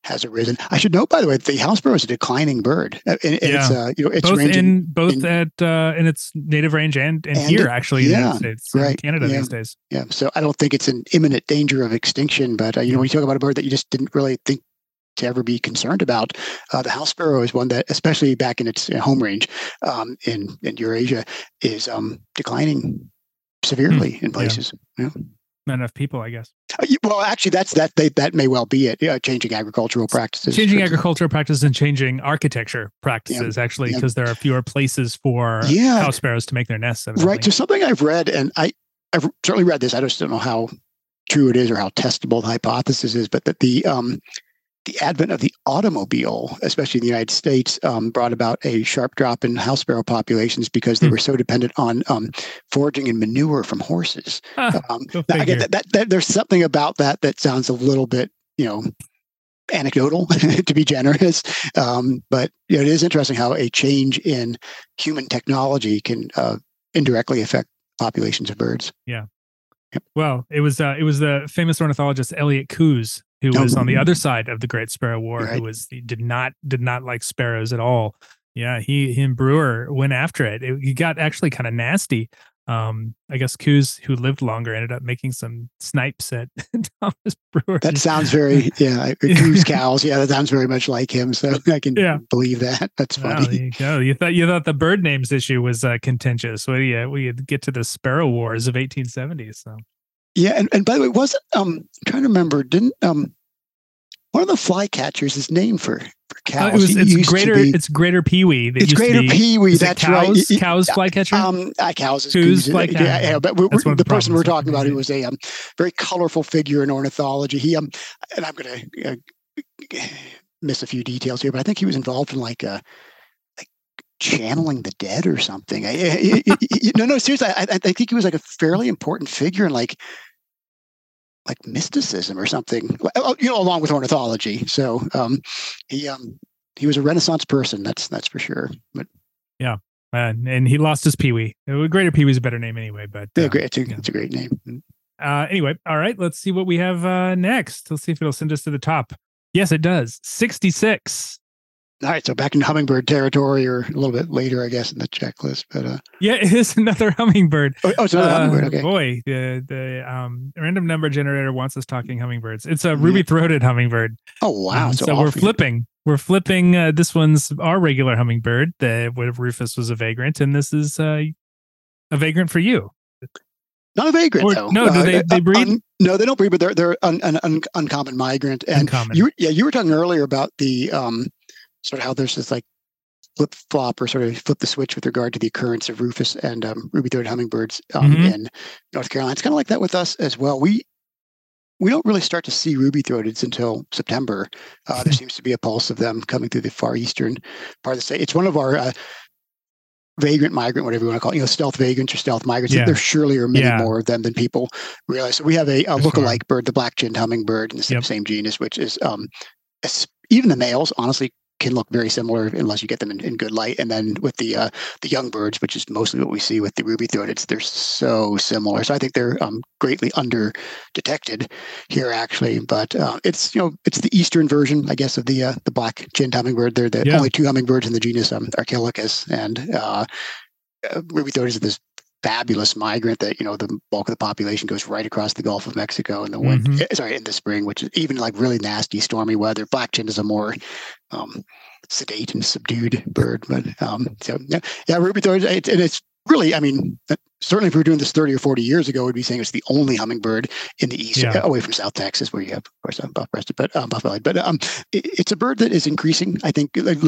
has arisen. I should note, by the way, the house sparrow is a declining bird. Uh, and, and yeah. it's, uh, you know, it's both in both in, at uh, in its native range and, and, and here actually yeah, in the United States, right. Canada yeah. these days. Yeah. So I don't think it's an imminent danger of extinction, but uh, you know, when you talk about a bird that you just didn't really think to ever be concerned about, uh, the house sparrow is one that, especially back in its uh, home range um, in in Eurasia, is um, declining severely hmm. in places. Yeah not enough people, I guess. Uh, well, actually, that's that. They, that may well be it. Uh, changing agricultural practices, changing agricultural practices, and changing architecture practices. Yeah. Actually, because yeah. there are fewer places for yeah. house sparrows to make their nests. Evidently. Right. So something I've read, and I I've certainly read this. I just don't know how true it is or how testable the hypothesis is, but that the um, the advent of the automobile, especially in the United States, um, brought about a sharp drop in house sparrow populations because they mm. were so dependent on um, foraging and manure from horses. Ah, um, that, that, that, there's something about that that sounds a little bit, you know, anecdotal to be generous. Um, but you know, it is interesting how a change in human technology can uh, indirectly affect populations of birds. Yeah. Yep. Well, it was uh, it was the famous ornithologist Elliott Coues who was on the other side of the Great Sparrow War, right. who was did not did not like sparrows at all. Yeah, he, and Brewer went after it. it he got actually kind of nasty. Um, I guess Coos, who lived longer, ended up making some snipes at Thomas Brewer. That sounds very yeah, Coues cows. Yeah, that sounds very much like him. So I can yeah. believe that. That's funny. Wow, you go. You thought you thought the bird names issue was uh, contentious. Well, yeah, we get to the Sparrow Wars of 1870. So yeah, and, and by the way, wasn't um I'm trying to remember, didn't um one of the flycatchers is named for for Coues. Uh, it was, it's greater be, it's greater peewee. It's greater peewee. That's Coues, right. Coues flycatcher. Um, uh, cows is Coos flycatcher. Yeah, yeah, but we're, we're, the, person we're talking about, who was a um, very colorful figure in ornithology. He um, and I'm going to uh, miss a few details here, but I think he was involved in like a channeling the dead or something. I, I, I, no, no, seriously, I, I, think he was like a fairly important figure in like like mysticism or something. Oh, you know, along with ornithology. So um, he um, he was a Renaissance person. That's that's for sure. But yeah. And, and he lost his Pee-wee. Greater Pee-wee's a better name anyway, but uh, yeah, great. It's a, yeah. it's a great name. Mm. Uh, anyway, all right. Let's see what we have uh, next. Let's see if it'll send us to the top. Yes, it does. 66. All right, so back in hummingbird territory, or a little bit later, I guess, in the checklist. But uh, yeah, it is another hummingbird. Oh, oh it's another uh, hummingbird. Okay. Boy, the the um, random number generator wants us talking hummingbirds. It's a ruby-throated hummingbird. Oh wow! Um, so, so we're flipping. We're flipping. Uh, this one's our regular hummingbird. The Rufous was a vagrant, and this is uh, a vagrant for you. Not a vagrant, or, though. No, do they, uh, they breed? Un, no, they don't breed, but they're they're an un, un, uncommon migrant. And uncommon. you, yeah, you were talking earlier about the um, sort of how there's this like flip flop or sort of flip the switch with regard to the occurrence of rufous and um, ruby-throated hummingbirds um, mm-hmm. in North Carolina. It's kind of like that with us as well. We we don't really start to see ruby-throateds until September. Uh, there seems to be a pulse of them coming through the far eastern part of the state. It's one of our uh, vagrant migrant, whatever you want to call it, you know, stealth vagrants or stealth migrants. Yeah. There surely are many yeah. more of them than people realize. So we have a, a look-alike bird, the black-chinned hummingbird in the yep. same genus, which is um, even the males, honestly, can look very similar unless you get them in, in good light. And then with the uh, the young birds, which is mostly what we see with the ruby throateds, they're so similar. So I think they're um, greatly under detected here actually. But uh, it's you know it's the eastern version, I guess, of the uh, the black chinned hummingbird. They're the yeah. only two hummingbirds in the genus um, Archilochus, and uh, uh, ruby throated is this fabulous migrant that you know the bulk of the population goes right across the Gulf of Mexico in the winter. Mm-hmm. Eh, sorry, in the spring, which is even like really nasty, stormy weather. Black chin is a more um, sedate and subdued bird, but um, so yeah, yeah ruby throat, and it's really, I mean, certainly if we were doing this 30 or 40 years ago, we'd be saying it's the only hummingbird in the east, yeah. away from South Texas, where you have, of course, uh, buff breasted, but um, buff. But um, it, it's a bird that is increasing, I think, like,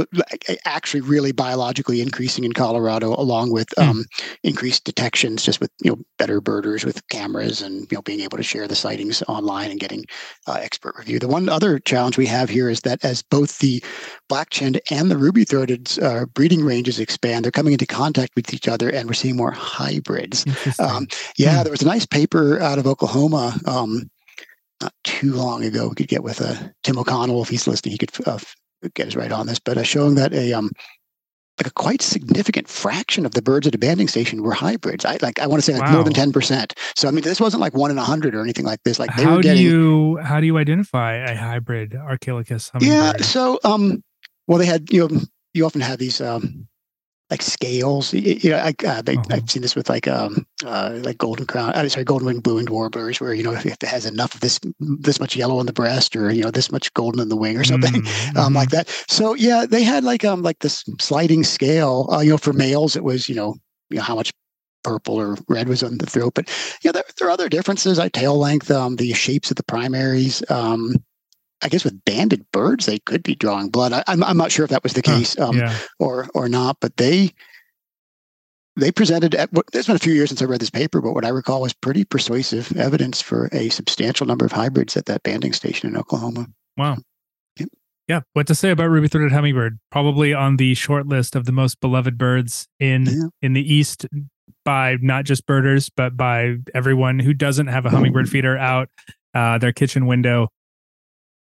actually really biologically increasing in Colorado, along with mm. um, increased detections, just with, you know, better birders with cameras and, you know, being able to share the sightings online and getting uh, expert review. The one other challenge we have here is that as both the black chinned and the ruby throated uh, breeding ranges expand, they're coming into contact with each other and we're seeing more hybrids. Um, yeah, hmm. there was a nice paper out of Oklahoma um, not too long ago. We could get with uh, Tim O'Connell if he's listening. He could uh, get us right on this, but uh, showing that a um, like a quite significant fraction of the birds at a banding station were hybrids. I like I want to say like wow. more than ten percent. So I mean, this wasn't like one in a hundred or anything like this. Like they how were getting, do you how do you identify a hybrid hummingbird? Yeah, so um, well they had you know you often have these um like scales. You know, I, uh, they, uh-huh. I've seen this with like um uh, like golden crown. I'm uh, sorry, golden winged blue winged warblers, where you know if it has enough of this this much yellow on the breast, or you know this much golden in the wing, or something mm-hmm. um, like that. So yeah, they had like um like this sliding scale. Uh, you know, for males, it was you know you know how much purple or red was on the throat. But yeah, there, there, are other differences. I tail length, um, the shapes of the primaries. Um, I guess with banded birds, they could be drawing blood. I, am I'm, I'm not sure if that was the case um, yeah. or or not, but they they presented At, it's been a few years since I read this paper, but what I recall was pretty persuasive evidence for a substantial number of hybrids at that banding station in Oklahoma. Wow. Yep. Yeah. What to say about ruby throated hummingbird? Probably on the short list of the most beloved birds in yeah. in the East by not just birders, but by everyone who doesn't have a hummingbird feeder out uh, their kitchen window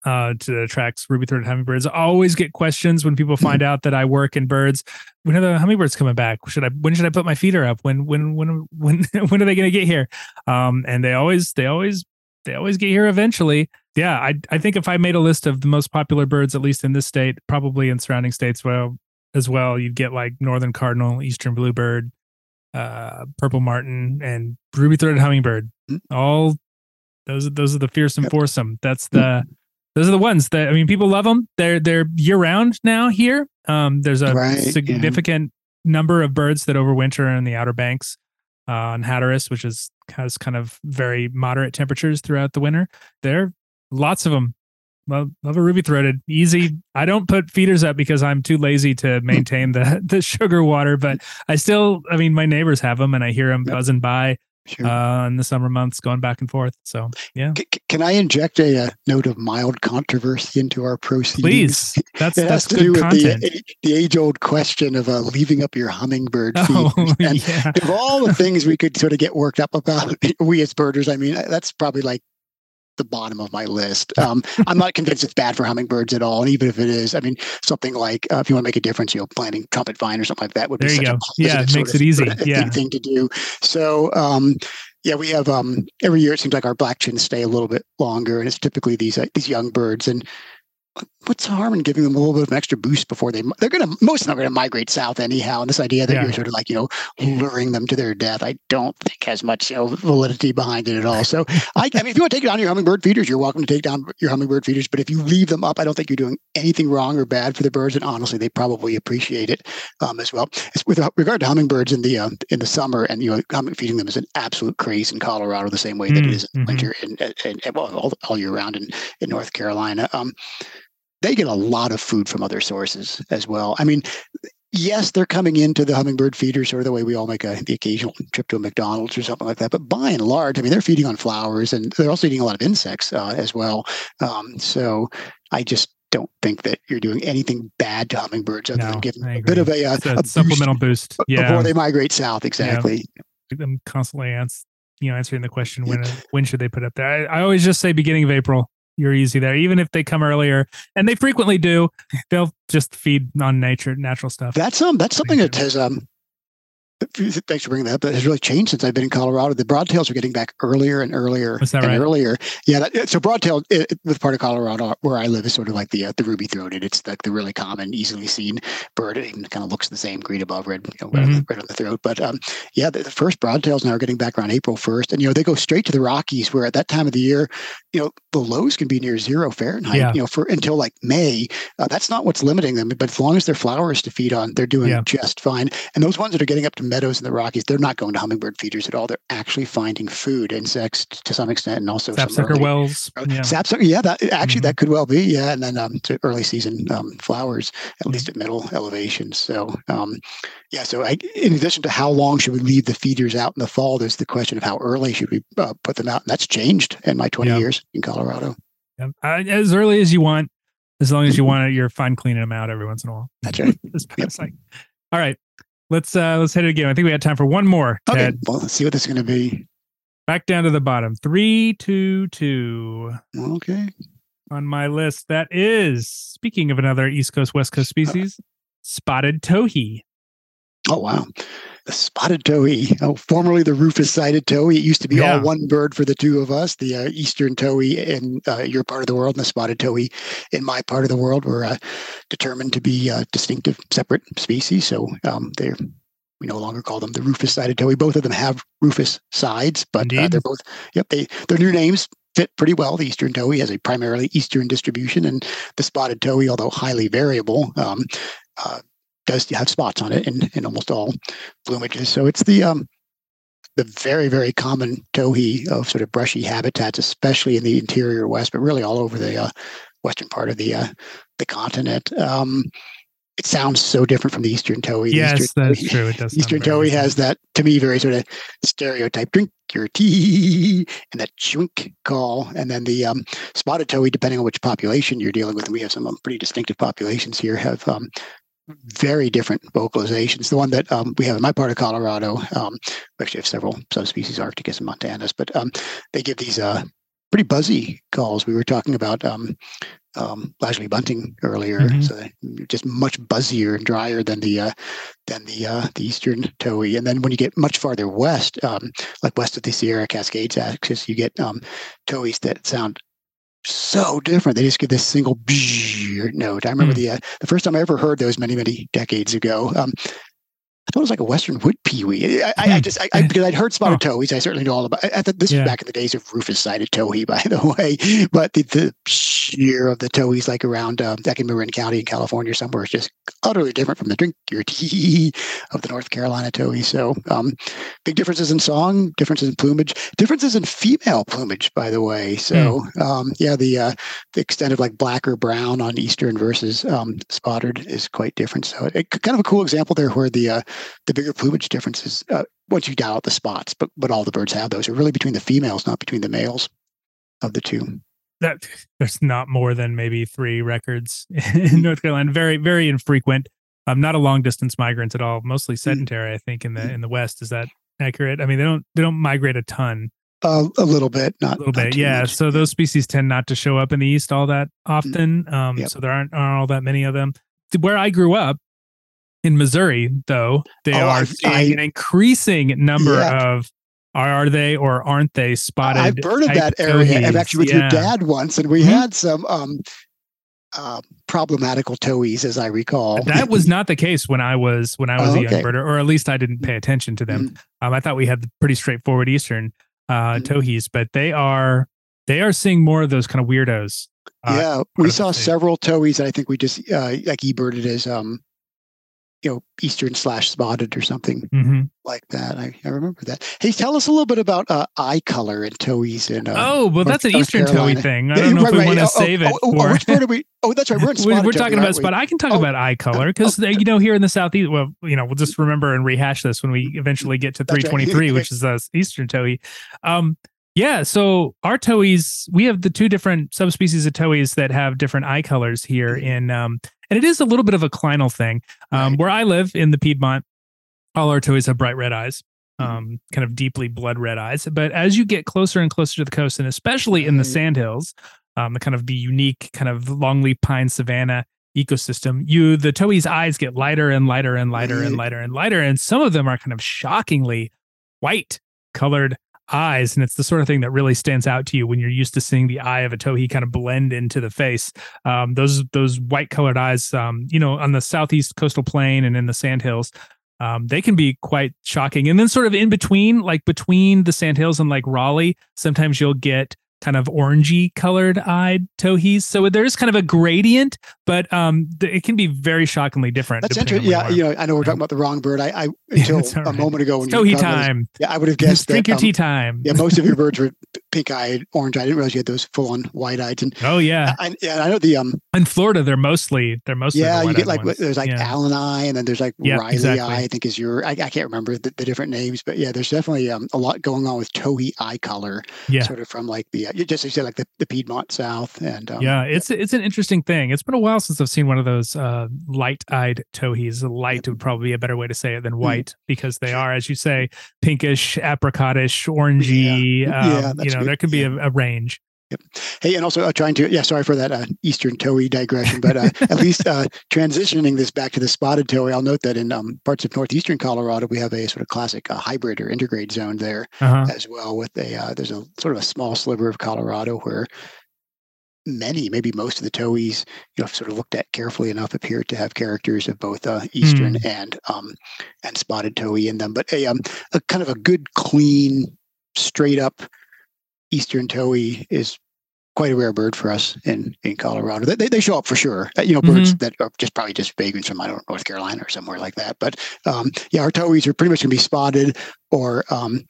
uh, to attract ruby-throated hummingbirds. I always get questions when people find out that I work in birds. When are the hummingbirds coming back? Should I? When should I put my feeder up? When? When? When? When? When are they going to get here? Um, and they always, they always, they always get here eventually. Yeah, I, I think if I made a list of the most popular birds, at least in this state, probably in surrounding states, well, as well, you'd get like northern cardinal, eastern bluebird, uh, purple martin, and ruby-throated hummingbird. Mm. All those, those are the fearsome foursome. That's the those are the ones that I mean, people love them. They're they're year round now here. Um, there's a right, significant yeah. number of birds that overwinter in the Outer Banks uh, on Hatteras, which is has kind of very moderate temperatures throughout the winter. There, are lots of them. Love, love a ruby throated, easy. I don't put feeders up because I'm too lazy to maintain the the sugar water, but I still, I mean, my neighbors have them, and I hear them yep. buzzing by sure. uh, in the summer months, going back and forth. So, yeah. C- can I inject a, a, note of mild controversy into our proceedings? Please. That's it that's has to do with content. the, the age old question of uh, leaving up your hummingbird feed. Oh, and yeah. of all the things we could sort of get worked up about, we as birders, I mean, that's probably like the bottom of my list. Um, I'm not convinced it's bad for hummingbirds at all. And even if it is, I mean, something like uh, if you want to make a difference, you know, planting trumpet vine or something like that would there be such go. a yeah, it makes it easy. yeah. thing to do. So, um, yeah, we have um, every year. It seems like our black chins stay a little bit longer, and it's typically these uh, these young birds. And what's the harm in giving them a little bit of an extra boost before they they're going to most of them are going to migrate south anyhow and this idea that yeah. you're sort of like you know luring them to their death i don't think has much you know validity behind it at all so I, I mean if you want to take down your hummingbird feeders you're welcome to take down your hummingbird feeders but if you leave them up i don't think you're doing anything wrong or bad for the birds and honestly they probably appreciate it um, as well it's with regard to hummingbirds in the uh, in the summer and you know feeding them is an absolute craze in colorado the same way that mm, it is in mm-hmm. winter and, and, and well all, all year round in, in north carolina um, they get a lot of food from other sources as well. I mean, yes, they're coming into the hummingbird feeders sort of the way we all make a, the occasional trip to a McDonald's or something like that. But by and large, I mean, they're feeding on flowers and they're also eating a lot of insects uh, as well. Um, so I just don't think that you're doing anything bad to hummingbirds other no, than giving a bit of a, uh, a, a supplemental boost, yeah. before they migrate south. Exactly. Yeah. Them constantly ans- you know answering the question when when should they put up there. I, I always just say beginning of April you're easy there. Even if they come earlier, and they frequently do, they'll just feed on nature, natural stuff. That's um, that's something that has um, thanks for bringing that up. That has really changed since I've been in Colorado. The broadtails are getting back earlier and earlier and right? earlier. Yeah. That, so broadtail, it, the part of Colorado where I live is sort of like the uh, the ruby throated. It's like the really common, easily seen bird. It even kind of looks the same, green above, red, you know, mm-hmm. on the, right, on the, throat. But um, yeah, the, the first broadtails now are getting back around April first, and you know they go straight to the Rockies, where at that time of the year, you know the lows can be near zero Fahrenheit. Yeah. You know for until like May. Uh, that's not what's limiting them, but as long as they're flowers to feed on, they're doing yeah. just fine. And those ones that are getting up to meadows in the Rockies they're not going to hummingbird feeders at all. They're actually finding food, insects to some extent, and also sapsucker wells. Yeah. Sapsucker, yeah, that actually mm-hmm. that could well be, yeah. And then um, to early season um, flowers, at least at middle elevations. So um, yeah, so I, in addition to how long should we leave the feeders out in the fall, there's the question of how early should we uh, put them out, and that's changed in my 20 years in Colorado. Yeah. Uh, as early as you want, as long as you want it, you're fine cleaning them out every once in a while. That's right. yep. All right. Let's uh let's hit it again. I think we had time for one more. Okay, Ted. well, let's see what this is going to be. Back down to the bottom. Three, two, two. Okay. On my list, that is speaking of another East Coast West Coast species, spotted towhee. Oh wow, the spotted towhee, oh, formerly the rufous-sided towhee. It used to be yeah. all one bird for the two of us. The uh, eastern towhee in uh, your part of the world, and the spotted towhee in my part of the world were uh, determined to be uh, distinctive, separate species. So um, they're we no longer call them the rufous-sided towhee. Both of them have rufous sides, but uh, they're both. Yep, they their new names fit pretty well. The eastern towhee has a primarily eastern distribution, and the spotted towhee, although highly variable, um, uh, does have spots on it in, in almost all plumages. So it's the um, the very very common towhee of sort of brushy habitats, especially in the interior west, but really all over the uh, western part of the uh, the continent. Um, it sounds so different from the Eastern Towhee. Yes, Eastern that's true. It does. Eastern Towhee has that, to me, very sort of stereotype drink your tea and that chunk call. And then the um, spotted towhee, depending on which population you're dealing with, we have some um, pretty distinctive populations here, have um, very different vocalizations. The one that um, we have in my part of Colorado, um, we actually have several subspecies, Arcticus and Montanus, but um, they give these uh, pretty buzzy calls. We were talking about um, um, bunting earlier, mm-hmm. so just much buzzier and drier than the uh, than the uh, the eastern towhee. And then when you get much farther west, um, like west of the Sierra Cascades axis, you get um, towhees that sound so different. They just get this single note. I remember mm. the uh, the first time I ever heard those many many decades ago. Um, I thought it was like a Western wood pewee. I, I, I just I, I, because I'd heard spotted towhees, I certainly know all about. I thought this yeah. was back in the days of Rufous sided towhee, by the way. But the, the sheer of the towhees, like around uh, like in Marin County in California, somewhere, is just utterly different from the drink your tea of the North Carolina towhee. So um, big differences in song, differences in plumage, differences in female plumage, by the way. So mm. um, yeah, the uh, the extent of like black or brown on eastern versus um, spotted is quite different. So it, kind of a cool example there, where the uh, the bigger plumage differences uh, once you dial out the spots, but but all the birds have those are really between the females, not between the males of the two. That there's not more than maybe three records in North Carolina. Very very infrequent. Um, not a long distance migrant at all. Mostly mm. sedentary, mm-hmm. I think in the mm. in the west. Is that accurate? I mean, they don't they don't migrate a ton. Uh, a little bit, not a little bit, yeah. Much. So those species tend not to show up in the east all that mm. often. Um, yep. so there aren't, aren't all that many of them. Where I grew up, in Missouri, though, they oh, are seeing I, an increasing number yeah. of are, they or aren't they spotted? I've birded that area. I've actually with yeah. your dad once, and we mm-hmm. had some um, uh, problematical towhees, as I recall. That was not the case when I was when I was oh, a young okay. birder, or at least I didn't pay attention to them. Mm-hmm. Um, I thought we had pretty straightforward Eastern uh, mm-hmm. towhees, but they are they are seeing more of those kind of weirdos. Uh, yeah, we saw several that I think we just uh, like e-birded as um, you know eastern slash spotted or something mm-hmm. like that. I, I remember that. Hey tell us a little bit about uh, eye color and towhees and uh, oh well that's an eastern towhee thing. I don't know right, if we right. want to oh, save oh, it oh, for... oh, which part are we oh that's right. We're, we're, we're talking about spot i can talk oh, about eye color because uh, you know here in the southeast well you know we'll just remember and rehash this when we eventually get to 323 right. which is the eastern towhee um yeah, so our towhees, we have the two different subspecies of towhees that have different eye colors here mm-hmm. in um, and it is a little bit of a clinal thing. Um, right. Where I live in the Piedmont, all our towhees have bright red eyes, mm-hmm. um, kind of deeply blood red eyes. But as you get closer and closer to the coast, and especially in the sandhills, um, the kind of the unique kind of longleaf pine savanna ecosystem, you the towhee's eyes get lighter and lighter and lighter and lighter and lighter, and some of them are kind of shockingly white colored eyes and it's the sort of thing that really stands out to you when you're used to seeing the eye of a towhee kind of blend into the face. Um, those those white colored eyes um, you know on the southeast coastal plain and in the sandhills um, they can be quite shocking. And then sort of in between like between the sandhills and like raleigh sometimes you'll get kind of orangey colored eyed towhees. So there's kind of a gradient, but um, it can be very shockingly different. That's interesting. Yeah, you know, I know we're talking about the wrong bird. I, I until yeah, a right. moment ago when towhee time. yeah, I would have guessed. Drink that, your um, tea time. yeah, most of your birds were pink eyed, orange. I didn't realize you had those full on white eyed. And oh yeah, I, yeah, I know the um. In Florida, they're mostly they're mostly yeah. You get like ones. there's like yeah. alleni, and then there's like yeah, Riley exactly. eye. I think is your I, I can't remember the, the, different names, but yeah, there's definitely um, a lot going on with towhee eye color. Yeah, sort of from like the just as you said like the, the Piedmont South and um, yeah, it's it's an interesting thing. It's been a while since I've seen one of those uh, light-eyed towhees. Light would probably be a better way to say it than hmm. white mm. because they are, as you say, pinkish, apricotish, orangey. Yeah, um, yeah you know, good. there could be yeah. a, a, range. Yep. Hey, and also uh, trying to, yeah, sorry for that uh, Eastern towhee digression, but uh, at least uh, transitioning this back to the spotted towhee, I'll note that in um, parts of northeastern Colorado, we have a sort of classic uh, hybrid or intergrade zone there uh-huh. as well. With a, uh, there's a sort of a small sliver of Colorado where many, maybe most of the towhees, you know, sort of looked at carefully enough, appear to have characters of both uh, eastern mm. and um, and spotted towhee in them. But a, um, a kind of a good, clean, straight up eastern towhee is quite a rare bird for us in in Colorado. They, they show up for sure. Uh, you know, birds mm-hmm. that are just probably just vagrants from I don't know, North Carolina or somewhere like that. But um, yeah, our towhees are pretty much going to be spotted or um,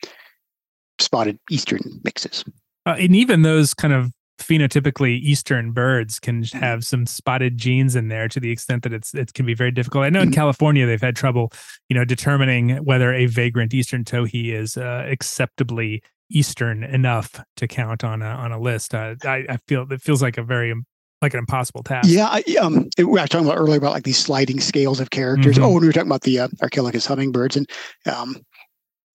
spotted eastern mixes. Uh, and even those kind of phenotypically eastern birds can mm-hmm. have some spotted genes in there to the extent that it's it can be very difficult. I know in mm-hmm. California they've had trouble, you know, determining whether a vagrant eastern towhee is uh, acceptably eastern enough to count on a on a list. Uh, I, I feel it feels like a very like an impossible task. Yeah, I, um, we were talking about earlier about like these sliding scales of characters. Mm-hmm. Oh, when we were talking about the uh, hummingbirds, and um,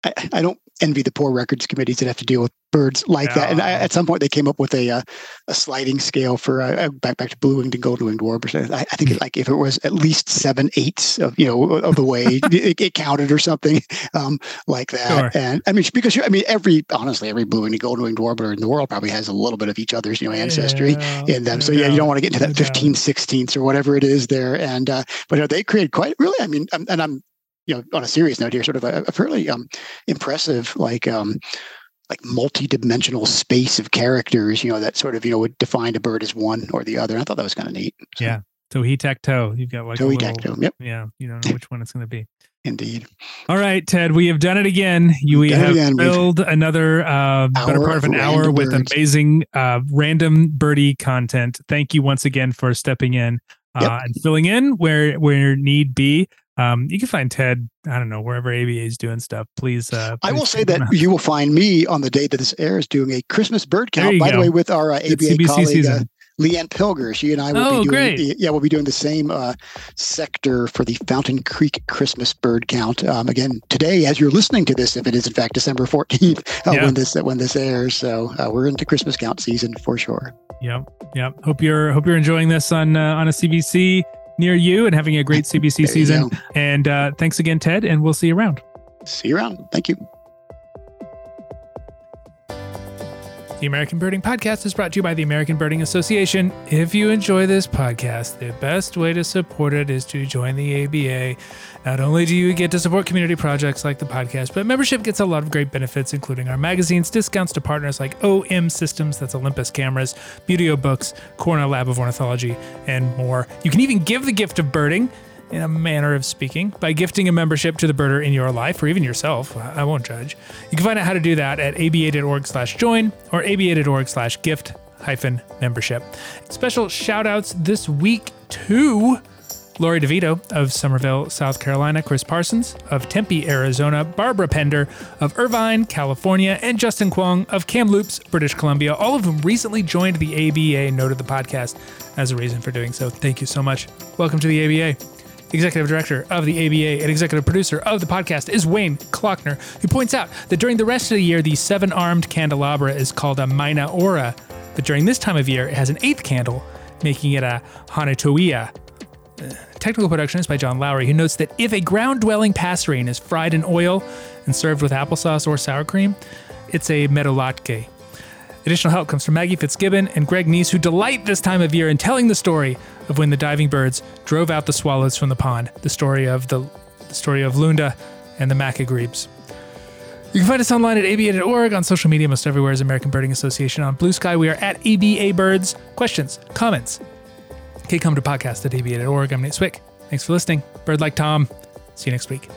I, I, don't envy the poor records committees that have to deal with birds like yeah. that. And I, at some point, they came up with a uh, a sliding scale for uh, uh back back to blue winged and golden winged warbler. I, I think it, like if it was at least seven eighths of you know of the way it, it, counted or something um, like that. Sure. And I mean, because I mean, every honestly, every blue winged and golden winged warbler in the world probably has a little bit of each other's you know ancestry yeah, in them. So yeah, you don't want to get into that 15 16ths or whatever it is there. And uh, but you know, they create quite really. I mean, and I'm you know, on a serious note here, sort of a, a fairly um, impressive, like um, like multi-dimensional space of characters, you know, that sort of you know would define a bird as one or the other. And I thought that was kind of neat. So, yeah, so he tac toe. You've got like toe tac toe. Yep. Yeah, you don't know which one it's going to be. Indeed. All right, Ted, we have done it again. You, we have again. filled We've another uh, better part of an hour with birds. amazing uh, random birdie content. Thank you once again for stepping in uh, yep. and filling in where where need be. Um, you can find Ted, I don't know, wherever ABA is doing stuff. Please. Uh, please I will say that out. you will find me on the day that this airs doing a Christmas bird count. By go. the way, with our uh, ABA colleague uh, Leanne Pilger. She and I will oh, be doing. The, yeah, we'll be doing the same uh, sector for the Fountain Creek Christmas bird count. Um, again today, as you're listening to this, if it is in fact December 14th uh, yeah. when this when this airs, so uh, we're into Christmas count season for sure. Yep, yep. Hope you're hope you're enjoying this on uh, on a CBC near you and having a great CBC season. And uh, thanks again, Ted, and we'll see you around. See you around. Thank you. The American Birding Podcast is brought to you by the American Birding Association. If you enjoy this podcast, the best way to support it is to join the ABA. Not only do you get to support community projects like the podcast, but membership gets a lot of great benefits, including our magazines, discounts to partners like OM Systems, that's Olympus Cameras, Buteo Books, Cornell Lab of Ornithology, and more. You can even give the gift of birding in a manner of speaking, by gifting a membership to the birder in your life or even yourself. I won't judge. You can find out how to do that at aba.org slash join or aba.org slash gift hyphen membership. Special shout outs this week to Lori DeVito of Summerville, South Carolina, Chris Parsons of Tempe, Arizona, Barbara Pender of Irvine, California, and Justin Kwong of Kamloops, British Columbia, all of whom recently joined the ABA and noted the podcast as a reason for doing so. Thank you so much. Welcome to the ABA executive director of the ABA and executive producer of the podcast, is Wayne Klockner, who points out that during the rest of the year, the seven armed candelabra is called a Mina Ora, but during this time of year, it has an eighth candle, making it a Hanatoia. Uh, technical production is by John Lowry, who notes that if a ground dwelling passerine is fried in oil and served with applesauce or sour cream, it's a Medolatke. Additional help comes from Maggie Fitzgibbon and Greg Neese, who delight this time of year in telling the story of when the diving birds drove out the swallows from the pond. The story of the, the story of Lunda and the Macagrebes. You can find us online at aba.org, on social media most everywhere is American Birding Association. On Blue Sky, we are at ABA Birds. Questions, comments, okay, come to podcast at aba.org. I'm Nate Swick. Thanks for listening. Bird like Tom. See you next week.